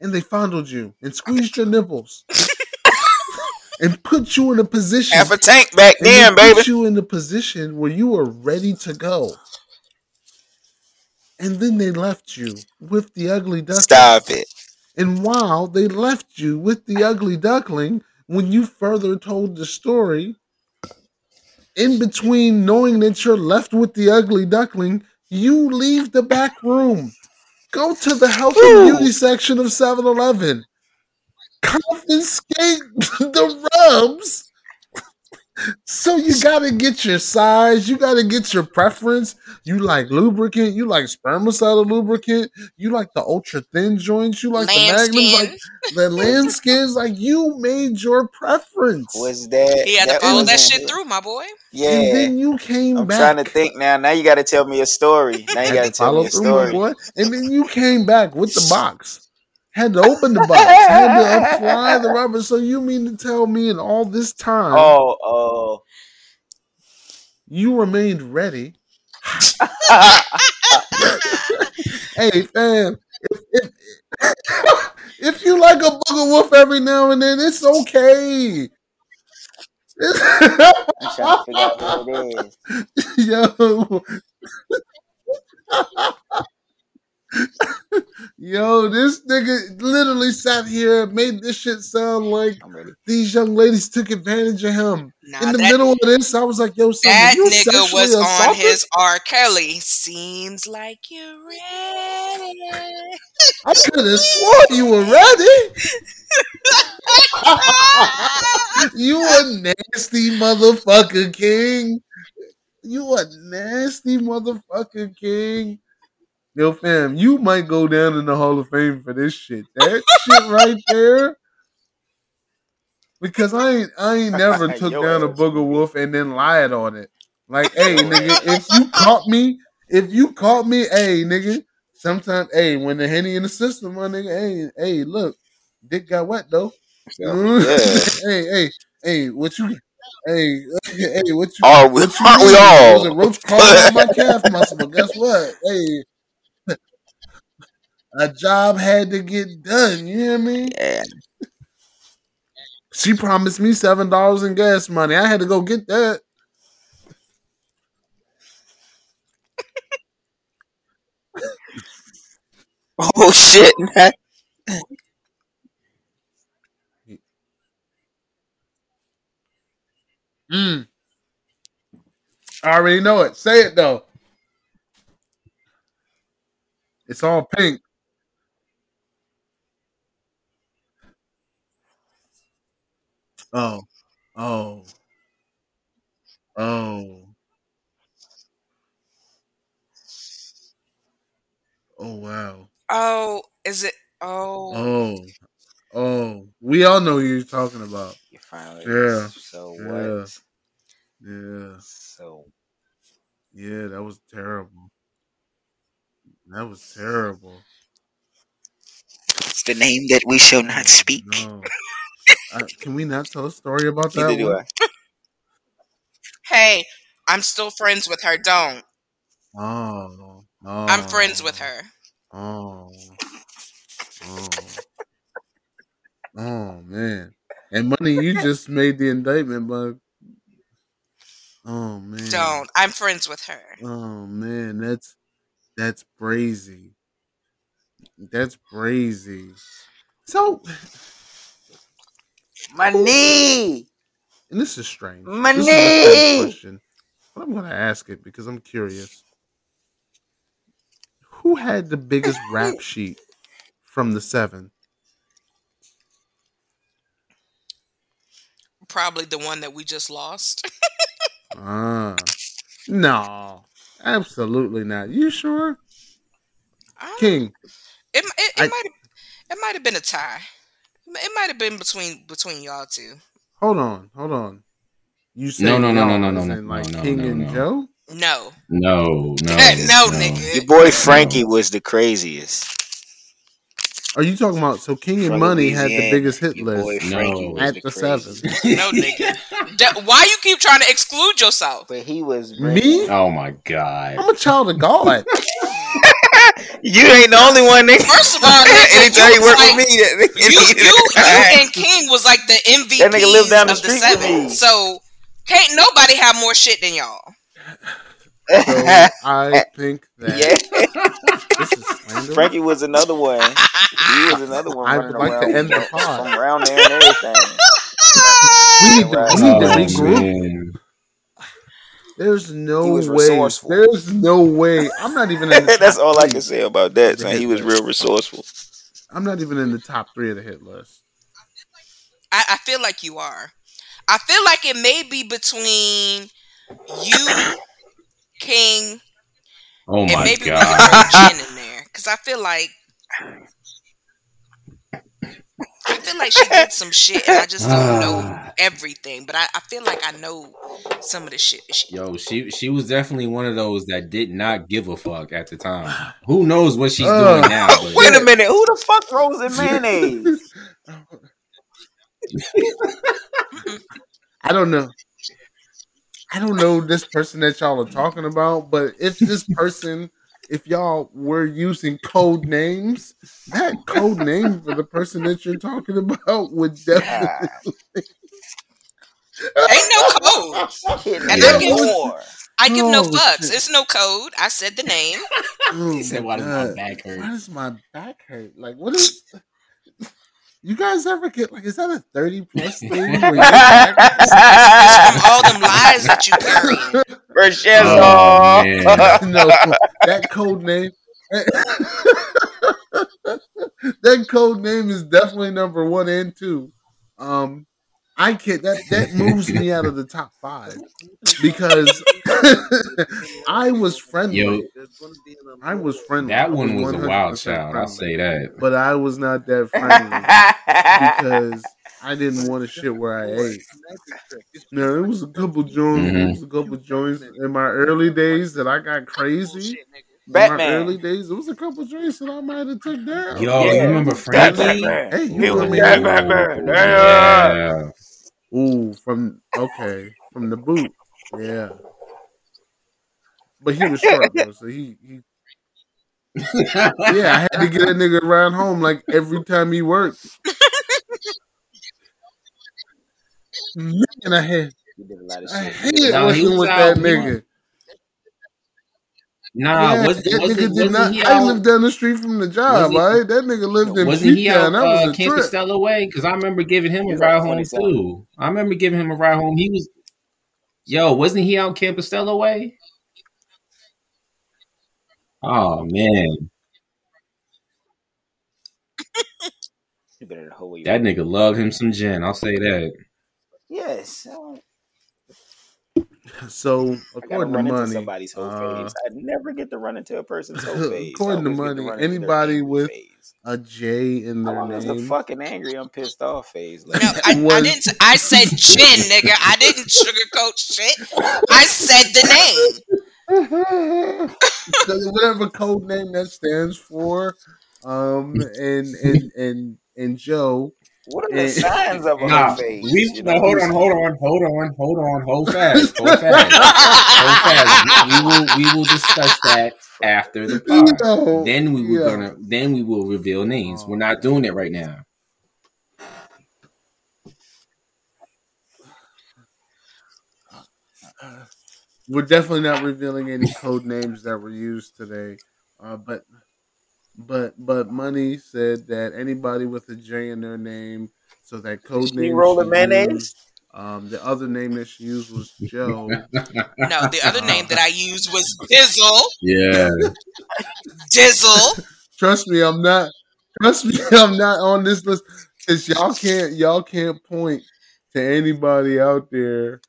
and they fondled you and squeezed your nipples and put you in a position Half a tank back and they then, put baby. Put you in the position where you were ready to go. And then they left you with the ugly duckling. Stop it. And while they left you with the ugly duckling, when you further told the story, in between knowing that you're left with the ugly duckling, you leave the back room. Go to the health and beauty section of 7 Eleven. Confiscate the rubs. So you gotta get your size, you gotta get your preference. You like lubricant, you like spermicide lubricant, you like the ultra thin joints, you like the magnums, like the lambskins, like you made your preference. Was that? He had to that follow that shit through, my boy. Yeah. And then you came I'm back. trying to think now. Now you got to tell me a story. Now you got to to tell follow me a through, my story. boy. And then you came back with the box. Had to open the box. had to uh, apply the rubber. So you mean to tell me in all this time Oh, oh. you remained ready? hey, fam. If, if, if you like a booger wolf every now and then, it's okay. I'm trying to figure out what it is. Yo. Yo, this nigga literally sat here made this shit sound like these young ladies took advantage of him. Nah, In the that, middle of this, I was like, yo, son, that you nigga was on his R. Kelly. Seems like you're ready. I could have sworn you were ready. you a nasty motherfucker, King. You a nasty motherfucker, King. Yo, fam, you might go down in the Hall of Fame for this shit. That shit right there. Because I ain't I ain't never took Your down a booger wolf and then lied on it. Like, hey, nigga, if you caught me, if you caught me, hey, nigga, sometimes, hey, when the henny in the system, my nigga, hey, hey, look, dick got wet though. Yeah. hey, hey, hey, what you, hey, hey, what you, Are we, what you aren't we mean? There was a all? roach crawling on my calf muscle, but guess what? Hey, a job had to get done. You hear me? Yeah. She promised me seven dollars in gas money. I had to go get that. Oh shit! man. Mm. I already know it. Say it though. It's all pink. Oh, oh, oh, oh! Wow. Oh, is it? Oh, Oh, oh. We all know who you're talking about. You finally. Yeah. So Yeah. what? Yeah, So yeah. That was terrible. That was terrible. it's the name that we shall not speak. No. I, can we not tell a story about that do one? Hey, I'm still friends with her. Don't. Oh, oh. I'm friends with oh. her. Oh, oh. Oh man. And Moni, you just made the indictment, but oh man. Don't. I'm friends with her. Oh man, that's that's brazy. That's brazy. So Moni. and this is strange. Moni. This is question. But I'm gonna ask it because I'm curious. Who had the biggest rap sheet from the seven? Probably the one that we just lost. Ah, no, absolutely not. You sure, I- King? It it, it might it might have been a tie. It might have been between between y'all two. Hold on, hold on. You say No, no, no, no, y'all, no, no, no, in, like no, King no, and no. Joe? No, No, no, no, nigga. Your boy Frankie was the craziest. Are you talking about so King and From Moni had the biggest hit list? No. At the, the seven. No, nigga. Da- Why you keep trying to exclude yourself? But he was Me? Oh my god. I'm a child of God. You ain't the only one. Nigga. First of all, nigga, anytime you you work like- with me, that You, you, you and King was like the MVP That nigga lived down the of the seven. So can't nobody have more shit than y'all. So I think that yeah, this is. Frankie was another one. He was another one I would like to around end the pod. from around there and everything. We need to, we need to regroup. Man. There's no way. There's no way. I'm not even in the That's top all I can say about that. The Son. He was real resourceful. I'm not even in the top three of the hit list. I, I feel like you are. I feel like it may be between you, King, Oh and my maybe we god. Jen in there because I feel like I feel like she did some shit, and I just don't know everything. But I, I feel like I know some of the shit. that she- Yo, she she was definitely one of those that did not give a fuck at the time. Who knows what she's Uh, doing now? But Wait a minute, who the fuck throws in mayonnaise? I don't know. I don't know this person that y'all are talking about, but if this person, if y'all were using code names, that code name for the person that you're talking about would definitely. Ain't no code. And me I give- more. I give no Oh, fucks. shit. It's no code. I said the name. Oh he said, my "Why does my back hurt?" Why does my back hurt? Like, what is? You guys ever get like? Is that a thirty plus thing? Where your back From all them lies that you carry. Rochetto. Oh, no, that code name. that code name is definitely number one and two. Um, I can't. That that moves me out of the top five because I was friendly. Yo, I was friendly. that one was a wild child. I'll say that. but I was not that friendly because I didn't want to shit where I ate. No, it was a couple joints. It Mhm. was a couple joints in my early days that I got crazy. In my Batman. early days, it was a couple joints that I might have took down. Yo, Yeah. you remember That Frankie? Batman. Hey, you was put me that in. Batman. Yeah. Yeah. Ooh, from okay, from the boot. Yeah. But he was short though, so he, he yeah, I had to get that nigga around home like every time he worked. Man, I had He did a lot of I shit. hated No, working was with out- that he nigga. Nah, yeah, was, that nigga wasn't, did wasn't I out? lived down the street from the job. he- all right, that nigga lived in Wasn't he out That was uh, a Camp trip. Stella way? Because I remember giving him a was ride home too. I remember giving him a ride home. He was, yo, wasn't he out Camp Stella way? Oh man, You better the whole way that nigga loved him some gin. I'll say that. Yes. uh, So I gotta according to into Moni, somebody's whole uh, phase. I never get to run into a person's whole phase. According to Moni, run into their anybody with phase. a J in How their long is the fucking angry, I'm pissed off phase? Like, No, I, I didn't. I said gin, nigga. I didn't sugarcoat shit. I said the name. So whatever code name that stands for, um, and and and and Joe. What are the eh, signs of a nah, phase? We, you know, no, hold on, hold on, hold on, hold on, hold fast, hold fast, hold fast. We, we will we will discuss that after the pod. No. Then we were yeah. gonna then we will reveal names. We're not doing it right now. We're definitely not revealing any code names that were used today, uh, but but but Moni said that anybody with a J in their name, so that code She name rolling she mayonnaise? used, um, the other name that she used was Joe. No, the other name that I used was Dizzle. yeah. Dizzle. Trust me, I'm not. Trust me, I'm not on this list because y'all can't y'all can't point to anybody out there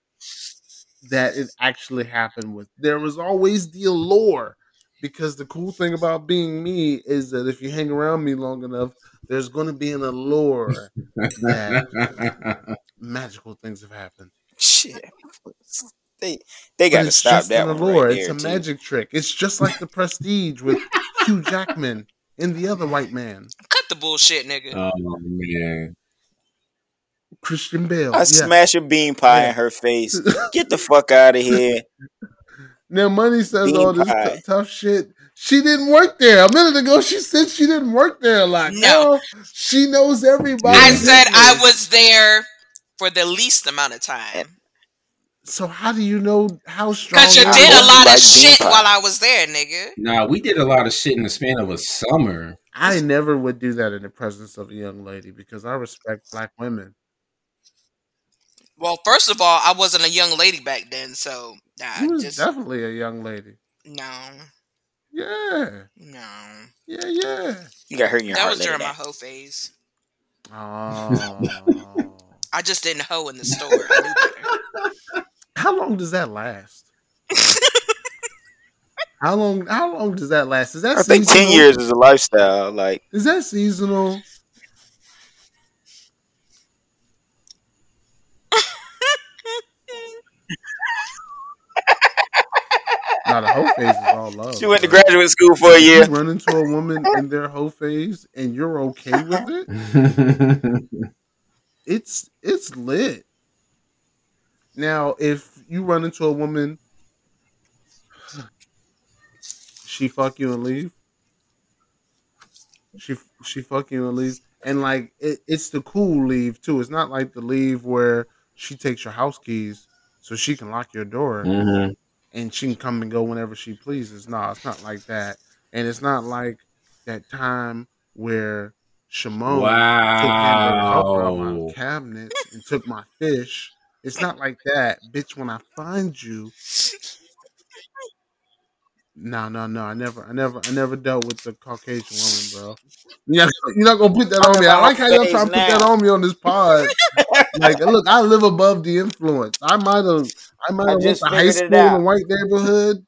that it actually happened with. There was always the allure because the cool thing about being me is that if you hang around me long enough, there's going to be an allure that magical things have happened. Shit. They they gotta it's stop just that an one allure. right it's a a T. magic trick. It's just like the Prestige with Hugh Jackman and the other white man, Cut the bullshit, nigga. oh man. Christian Bale. I yeah. smash a bean pie Yeah. in her face. Get the fuck out of here. Now, Moni says Bean all this t- tough shit. She didn't work there. A minute ago, she said she didn't work there a lot. No. Now, she knows everybody. I Yeah. said I was there for the least amount of time. So how do you know how strong? Cause you I did a lot like of shit pie. while I was there, nigga. Nah, we did a lot of shit in the span of a summer. I never would do that in the presence of a young lady because I respect black women. Well, first of all, I wasn't a young lady back then, so nah, You was just definitely a young lady. no, Yeah, no. yeah, yeah. You got hurt in your That heart. was later during my hoe phase. Oh. I just didn't hoe in the store. I knew better. how long does that last? How long? How long does that last? Is that I think ten years is a lifestyle. Like Is that seasonal? Now the whole phase is all love. she went to bro. graduate school for a year. You run into a woman in their whole phase and you're okay with it. It's it's lit. Now, if you run into a woman, she fuck you and leave. She she fuck you and leave, and like it, it's the cool leave too. It's not like the leave where she takes your house keys so she can lock your door Mhm. And she can come and go whenever she pleases. No, it's not like that. And it's not like that time where Shimon took out my Wow. cabinet and took my fish. It's not like that. Bitch, when I find you. No, no, no. I never I never I never dealt with the Caucasian woman, bro. Not, you're not gonna put that on me. I like how y'all trying to put that on me on this pod. like, look, I live above the influence. I might have, I might have went to high school in a white neighborhood,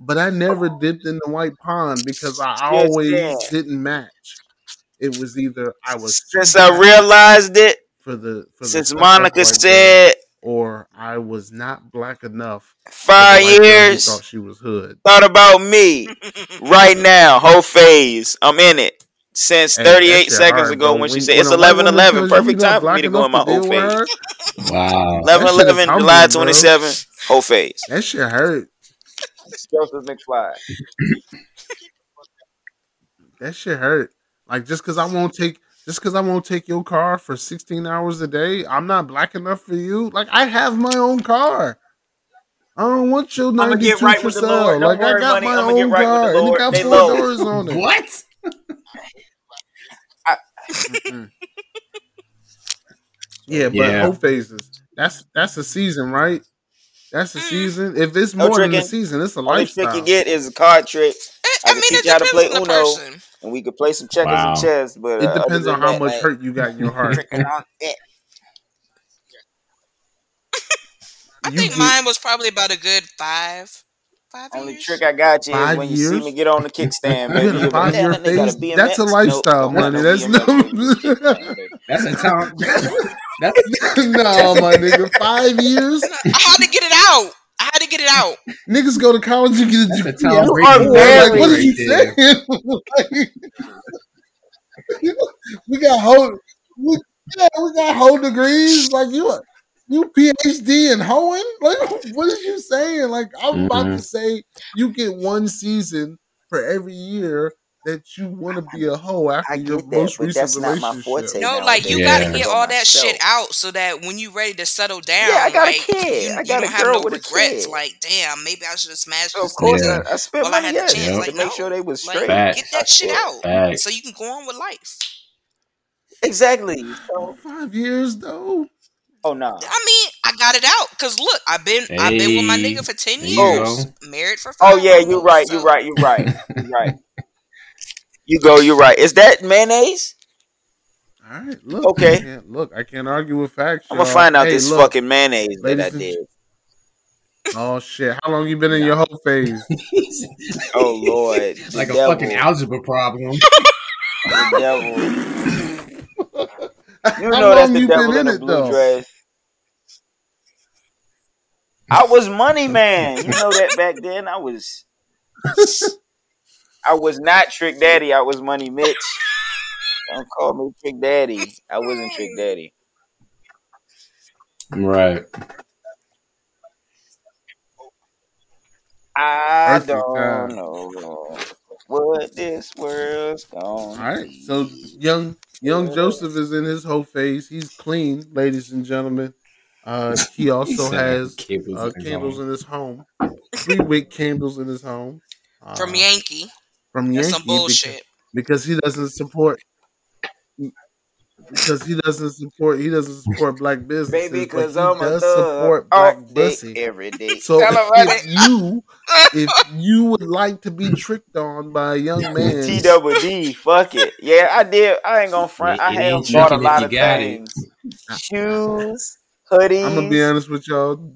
but I never dipped in the white pond because I always saying. didn't match. It was either I was Since I realized it, for the for since stuck-up Monica said or I was not black enough. five white girl who years, thought she was hood. thought about me right now, whole phase. I'm in it. Since Hey, 38 shit seconds hard, ago bro. when she When- said it's 11 11. perfect time for me to go in my whole deal phase. Wow. 11 That shit is 11, humbling, July bro. 27, whole phase. That shit hurt. Joseph McFly. That shit hurt. Like just because I won't take just because I won't take your car for 16 hours a day, I'm not black enough for you. Like I have my own car. I don't want your I'ma 92 get right for with the sale. Lord. Don't Like I worry, got money. my I'ma get own right with the car and it got They four low. doors on it. What? Mm-mm. Yeah, but Yeah. whole phases. That's that's a season, right? That's a Mm. season. If it's No more than a season, it's a Only trick lifestyle. you get is a card trick, I, I I can mean, teach it you how to depends play on the Uno. person. And we could play some checkers Wow. and chess. But It uh, depends on how that, much man, hurt you got in your heart. tricking on it. I You think get mine was probably about a good five, five Only years. trick I got you is when you see me get on the kickstand, You baby. You'll be like, five damn, year that nigga got a That's a Nope, lifestyle, don't money. no That's no. Baby. Just kickstand, baby. That's a time. That's no, my nigga. Five years. I had to get it out. I had to get it out. Niggas go to college and get a that's a degree You are Brady. Like, what right are you there. saying? Like, we got whole, we, yeah, we got whole degrees. Like you, are you PhD in hoeing. Like, what is you saying? Like, I'm about Mhm. to say you get one season for every year that you want to be a hoe after your get that, most recent that's not my relationship. forte. No, like you Yeah. gotta get all that shit out so that when you ready to settle down, Yeah, I got a like kid. you, I you got don't a have girl no with a regrets. kid. Like, damn, maybe I should have smashed So of course, Yeah. I, I spent while I had the yes, chance. Yep. to Like, make sure they was straight. Facts. get that shit out Facts. so you can go on with life. exactly. So, Five years though. oh no, I mean, I got it out because look, I've been I've been with my nigga for ten there you oh. years, married for oh, five. oh yeah, you're almost, right. You're right. You're right. You're right. You go. You're right. Is that mayonnaise? All right, look. Okay. I can't, look, I can't argue with facts. I'm gonna find out Hey, this look, fucking mayonnaise that I ladies and- did. Oh shit! How long you been in your whole phase? Oh lord, the like a fucking algebra problem. the devil. You How know that's the you devil been in in a it blue though? dress. I was money man. You know that back then. I was. I was not Trick Daddy. I was Money Mitch. Don't call me Trick Daddy. I wasn't Trick Daddy. right. I Perfect don't time. know what this world's going. All right, so young young Joseph is in his whole phase. He's clean, ladies and gentlemen. Uh, he also said has candles uh, in his candles home. in his home, three wick candles in his home. Uh, from Yankee. From That's Yankee some because- bullshit. because he doesn't support because he doesn't support he doesn't support black businesses, Baby, cause I'm a does thug support all black day, pussy. every day. So Tell 'em if it. you if you would like to be tricked on by a young man, T double D, fuck it. Yeah, I did. I ain't gonna front. It- I have ain't bought a lot of got it. things. Shoes, hoodies. I'm gonna be honest with y'all.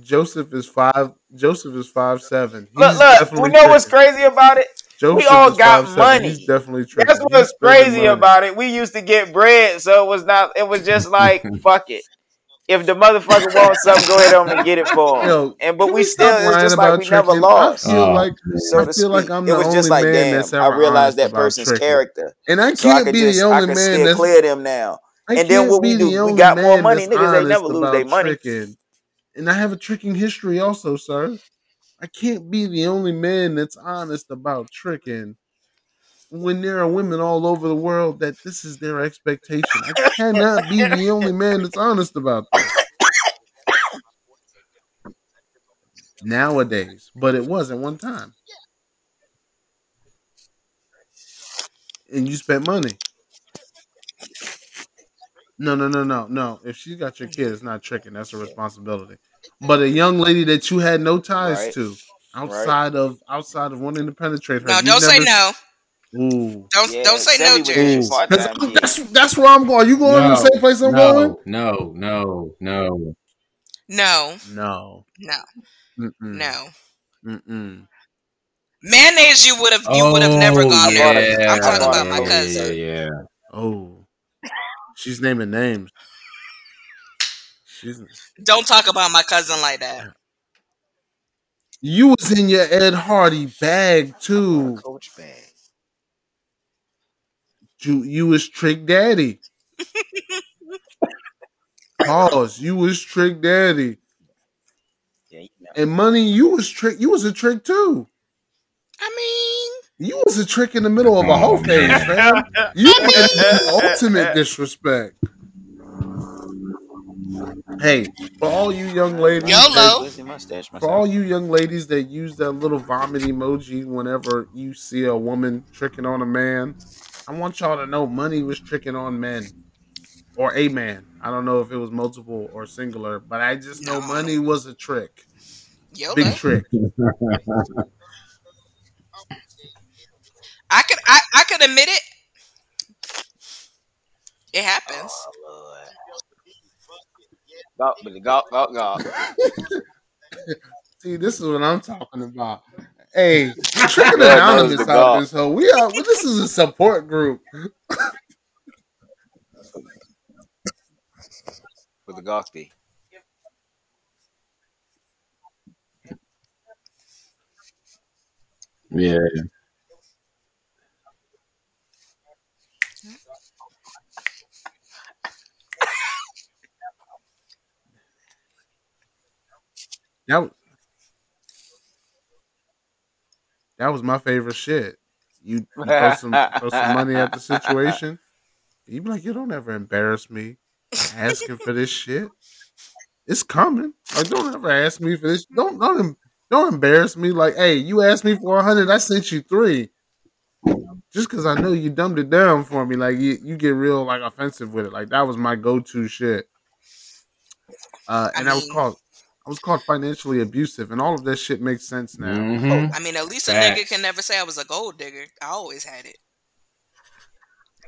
Joseph is five. Joseph is five seven. He's Look, look. definitely We know what's crazy about it. Joseph all got 5'7". money. He's definitely tricking. That's what's spending crazy about it. We used to get bread, so it was not. It was just like fuck it. If the motherfucker wants something, go ahead on and get it for him. Yo, and but we still, it's just like about we never lost. I feel Oh, like so I to feel like speak. I'm it the was only just like, man damn, that's I ever realized honest that person's tricking. character. and I can't could be just, the I only could man still that's clear them now. I And then can't what we be do, the we only got more man money. that's Niggas ain't honest never lose about their money. tricking. And I have a tricking history also, sir. I can't be the only man that's honest about tricking when there are women all over the world that this is their expectation. I cannot be the only man that's honest about this. Nowadays, but it wasn't one time. And you spent money. No, no, no, no, no. If she got your kid, it's not tricking. That's a responsibility. But a young lady that you had no ties Right. to, outside of outside of wanting to penetrate her, No, don't say no. Ooh, Don't Yeah, don't say no, Jerry. a Ooh. part-time kid. that's that's where I'm going. Are You going to the same place I'm going? no, no, no, no. No, No, no, Mm-mm. no. Mm-mm. Mayonnaise, you would have you would have never Oh, gone bought there. a- I'm talking about a my yeah, cousin. Yeah, yeah. Oh, she's naming names. She's Don't talk about my cousin like that. you was in your Ed Hardy bag too. Coach bag. You you was Trick Daddy. Pause. You was Trick Daddy. Yeah, you know. And Moni, you was trick. You was a trick too. I mean, You was a trick in the middle of a whole phase, man. You had the ultimate disrespect. Hey, for all you young ladies, YOLO. that- Where's the mustache, for all you young ladies that use that little vomit emoji whenever you see a woman tricking on a man, I want y'all to know Moni was tricking on men or a man. I don't know if it was multiple or singular, but I just know No. Moni was a trick, YOLO. big trick. I could I, I could admit it. It happens. Oh, Lord. Gawk, Billy, gawk, gawk, gawk. See, this is what I'm talking about. Hey, tricking Lord knows anonymous out golf. this hoe. We are. This is a support group. For the gawk be. Yeah. That was, that was my favorite shit. you, you throw some throw some money at the situation. You be like, you don't ever embarrass me asking for this shit. It's coming. Like, don't ever ask me for this. Don't don't don't embarrass me. Like, hey, you asked me for a hundred, I sent you three. Just because I know you dumbed it down for me, like you, you get real like offensive with it. Like that was my go to shit. Uh, I and I was mean- called I was called financially abusive, and all of that shit makes sense now. Mhm. I mean, at least a Facts. nigga can never say I was a gold digger. I always had it.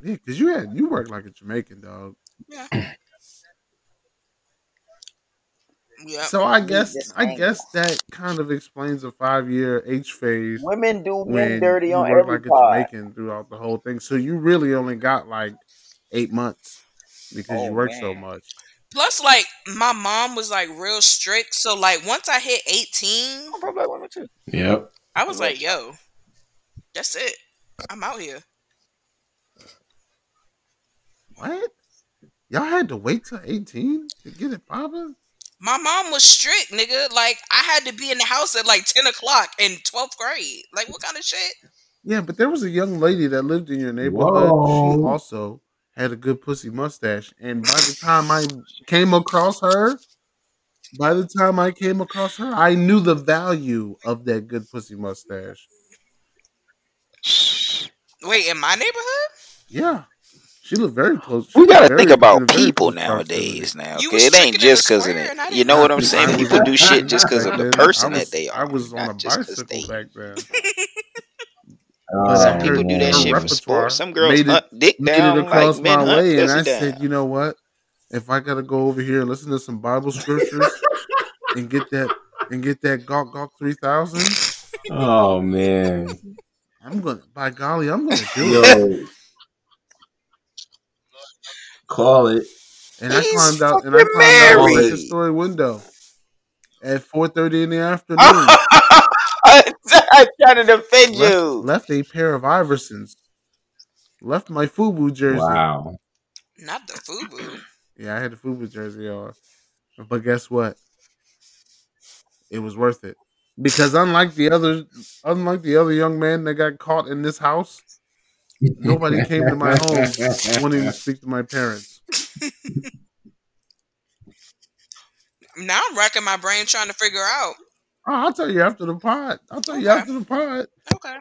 Yeah, because you had you worked like a Jamaican dog. Yeah. Yeah. So I guess I guess that kind of explains a five year H phase Women do men when dirty you on work every like a pod. Jamaican throughout the whole thing. So you really only got like eight months because you Oh, work so much. Plus, like my mom was like real strict. So like once I hit eighteen, I'm pro black women too. Yep. I was like, "Yo, that's it. I'm out here." What? Y'all had to wait till eighteen to get it popping? My mom was strict, nigga. Like I had to be in the house at like ten o'clock in twelfth grade. Like what kind of shit? Yeah, but there was a young lady that lived in your neighborhood. She also had a good pussy mustache, and by the time I came across her, by the time I came across her, I knew the value of that good pussy mustache. Wait, in my neighborhood? Yeah, she looked very close. We gotta lived think about people nowadays now. Okay? It ain't tricking in the just because of it. You know know. what I'm saying? People do shit just because of the person was, that they are. I was on not a just 'cause bicycle they. back then. Oh, Some people do that shit for repertoire sport. Some girls made it- hunt dick made down it across like men my way, and I down. said, you know what? If I gotta go over here and listen to some Bible scriptures and get that and get that Gawk Gawk three thousand, oh man. I'm gonna. By golly, I'm gonna do it. Call it. And I climbed out and I fucking climbed out the married. story window at four thirty in the afternoon. I'm trying to defend left, you. left a pair of Iversons. Left my FUBU jersey. Wow. Not the FUBU. Yeah, I had the FUBU jersey on. But guess what? It was worth it. Because unlike the other unlike the other young man that got caught in this house, Nobody came to my home wanting to speak to my parents. Now I'm racking my brain trying to figure out. Oh, I'll tell you after the pod. I'll tell you after the pod. Okay.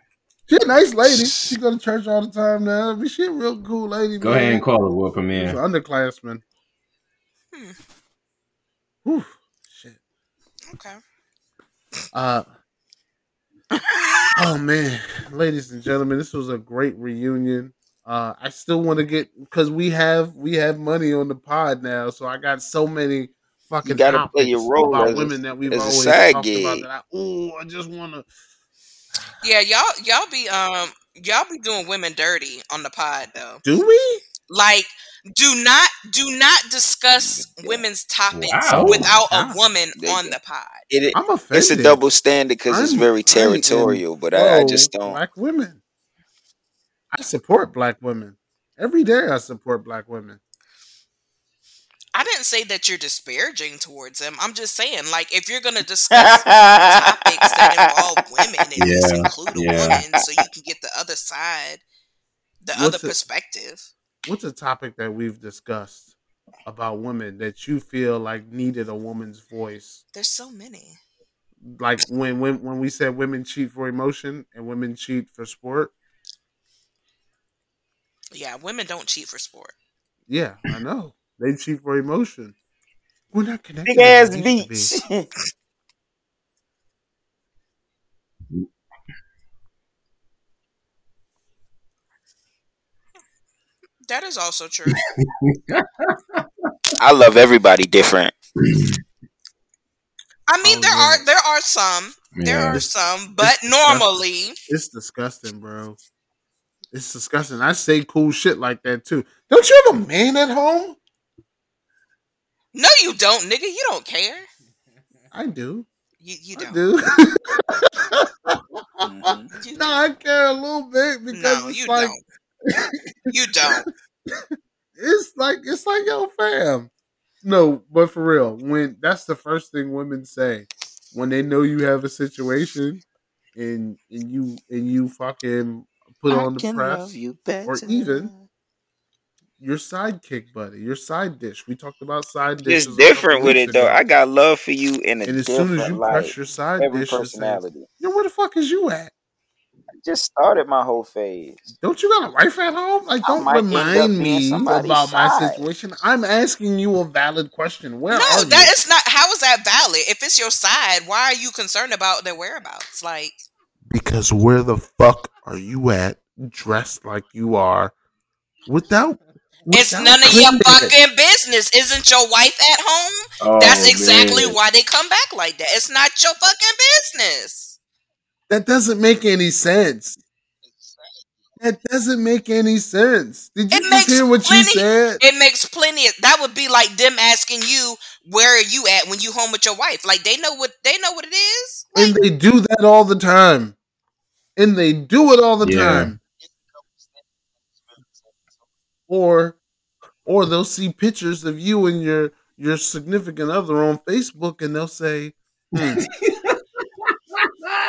She a nice lady. She go to church all the time now. I mean, she a real cool lady. Go man. ahead and call it, Whooper She's an man. underclassman. Hmm. Whew, shit. Okay. Uh, oh man, ladies and gentlemen, this was a great reunion. Uh, I still want to get because we have we have money on the pod now, so I got so many fucking gotta play your role about as a- women that we've a always side talked gig. about. That I, oh, I just want to. Yeah, y'all y'all be um y'all be doing women dirty on the pod though. Do we? Like do not do not discuss women's topics Wow. without a woman There on the pod. It, I'm offended. it's a double standard because it's very territorial, but I, I just don't. Black women. I support black women every day. I support black women. I didn't say that you're disparaging towards them. I'm just saying, like, if you're gonna discuss topics that involve women, at least Yeah, include a yeah. woman so you can get the other side, the What's other it- perspective. What's a topic that we've discussed about women that you feel like needed a woman's voice? There's so many. Like when when when we said women cheat for emotion and women cheat for sport. Yeah, women don't cheat for sport. Yeah, I know they cheat for emotion. We're not connected. Big ass as we used to be. beats. That is also true. I love everybody different. I mean, Oh, there yeah. are there are some, there are some, but disgusting. normally, It's disgusting, bro. It's disgusting. I say cool shit like that too. Don't you have a man at home? No, you don't, nigga. You don't care. I do. You you don't. do. Mhm. No, I care a little bit because no, it's you like don't. You don't. it's like it's like yo fam. No, but for real, when that's the first thing women say when they know you have a situation and and you and you fucking put I on the press, love you or even your sidekick buddy, your side dish. We talked about side It's dishes. a couple different with weeks it though. I got love for you in a and as soon as different you press your side Every dish, it says, personality. "Yo, where the fuck is you at? I just started my whole phase. Don't you got a wife at home? Like, don't might end up remind me somebody's about my situation. I'm asking you a valid question. Where no, are that you? is not. How is that valid? If it's your side, why are you concerned about their whereabouts? Like, Because where the fuck are you at, dressed like you are, without? It's none of your fucking business. Isn't your wife at home? Oh, That's exactly man. why they come back like that. It's not your fucking business. That doesn't make any sense. That doesn't make any sense. Did you just hear what you said? It makes plenty of that would be like them asking you where are you at when you home with your wife. Like they know what they know what it is. And they do that all the time. And they do it all the Yeah. time. Or or they'll see pictures of you and your your significant other on Facebook and they'll say, hmm,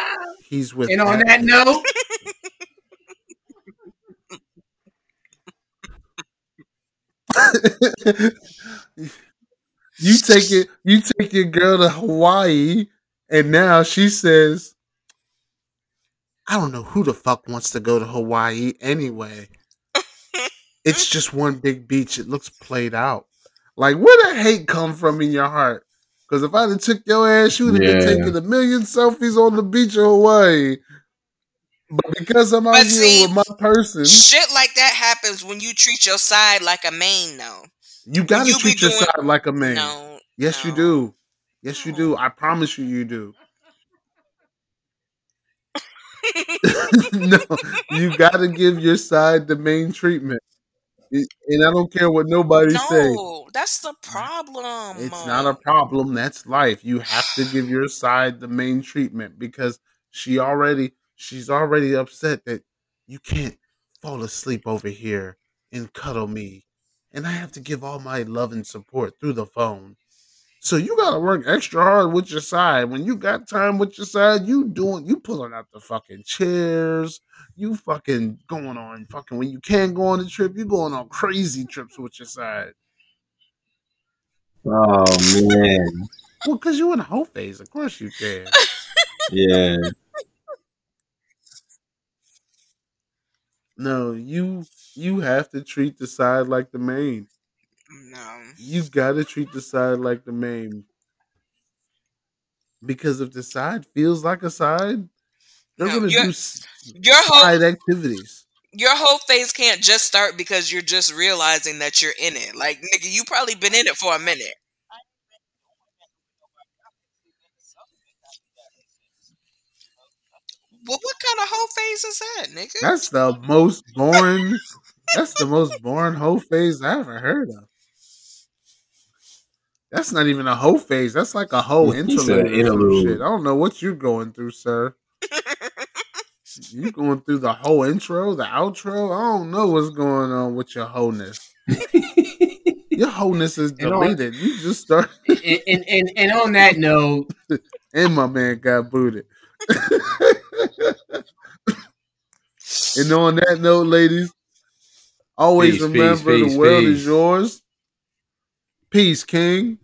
he's with And on that that note, you take it you take your girl to Hawaii and now she says I don't know who the fuck wants to go to Hawaii anyway. It's mm-hmm. just one big beach. It looks played out. Like where the hate come from in your heart? Because if I'd have took your ass, you would have been taking a million selfies on the beach of Hawaii. But because I'm out But here see, with my person, Shit like that happens when you treat your side like a main though. you gotta you treat your doing- side like a man. No. Yes, you do. Yes, you do. I promise you, you do. no, you got to give your side the main treatment, and I don't care what nobody say. No, that's the problem. It's not a problem. That's life. You have to give your side the main treatment because she already she's already upset that you can't fall asleep over here and cuddle me, and I have to give all my love and support through the phone. So you gotta work extra hard with your side. When you got time with your side, you doing you pulling out the fucking chairs. You fucking going on fucking when you can't go on a trip, you going on crazy trips with your side. oh man, Well, cause you in a whole phase, of course you can. yeah, No, you you have to treat the side like the main. No. You gotta treat the side like the main. Because if the side feels like a side, they're No, gonna you're- do Your whole side activities. your whole phase can't just start because you're just realizing that you're in it. Like nigga, you probably been in it for a minute. Well, what kind of whole phase is that, nigga? That's the most boring. that's the most boring whole phase I ever heard of. That's not even a whole phase. That's like a whole He said interlude. interlude. shit. I don't know what you're going through, sir. you going through the whole intro, the outro. I don't know what's going on with your wholeness. Your wholeness is And on- deleted. You just start, and, and and and on that note, and my man got booted. and on that note, ladies, always Peace, peace, remember peace, the world peace. is yours. Peace, King.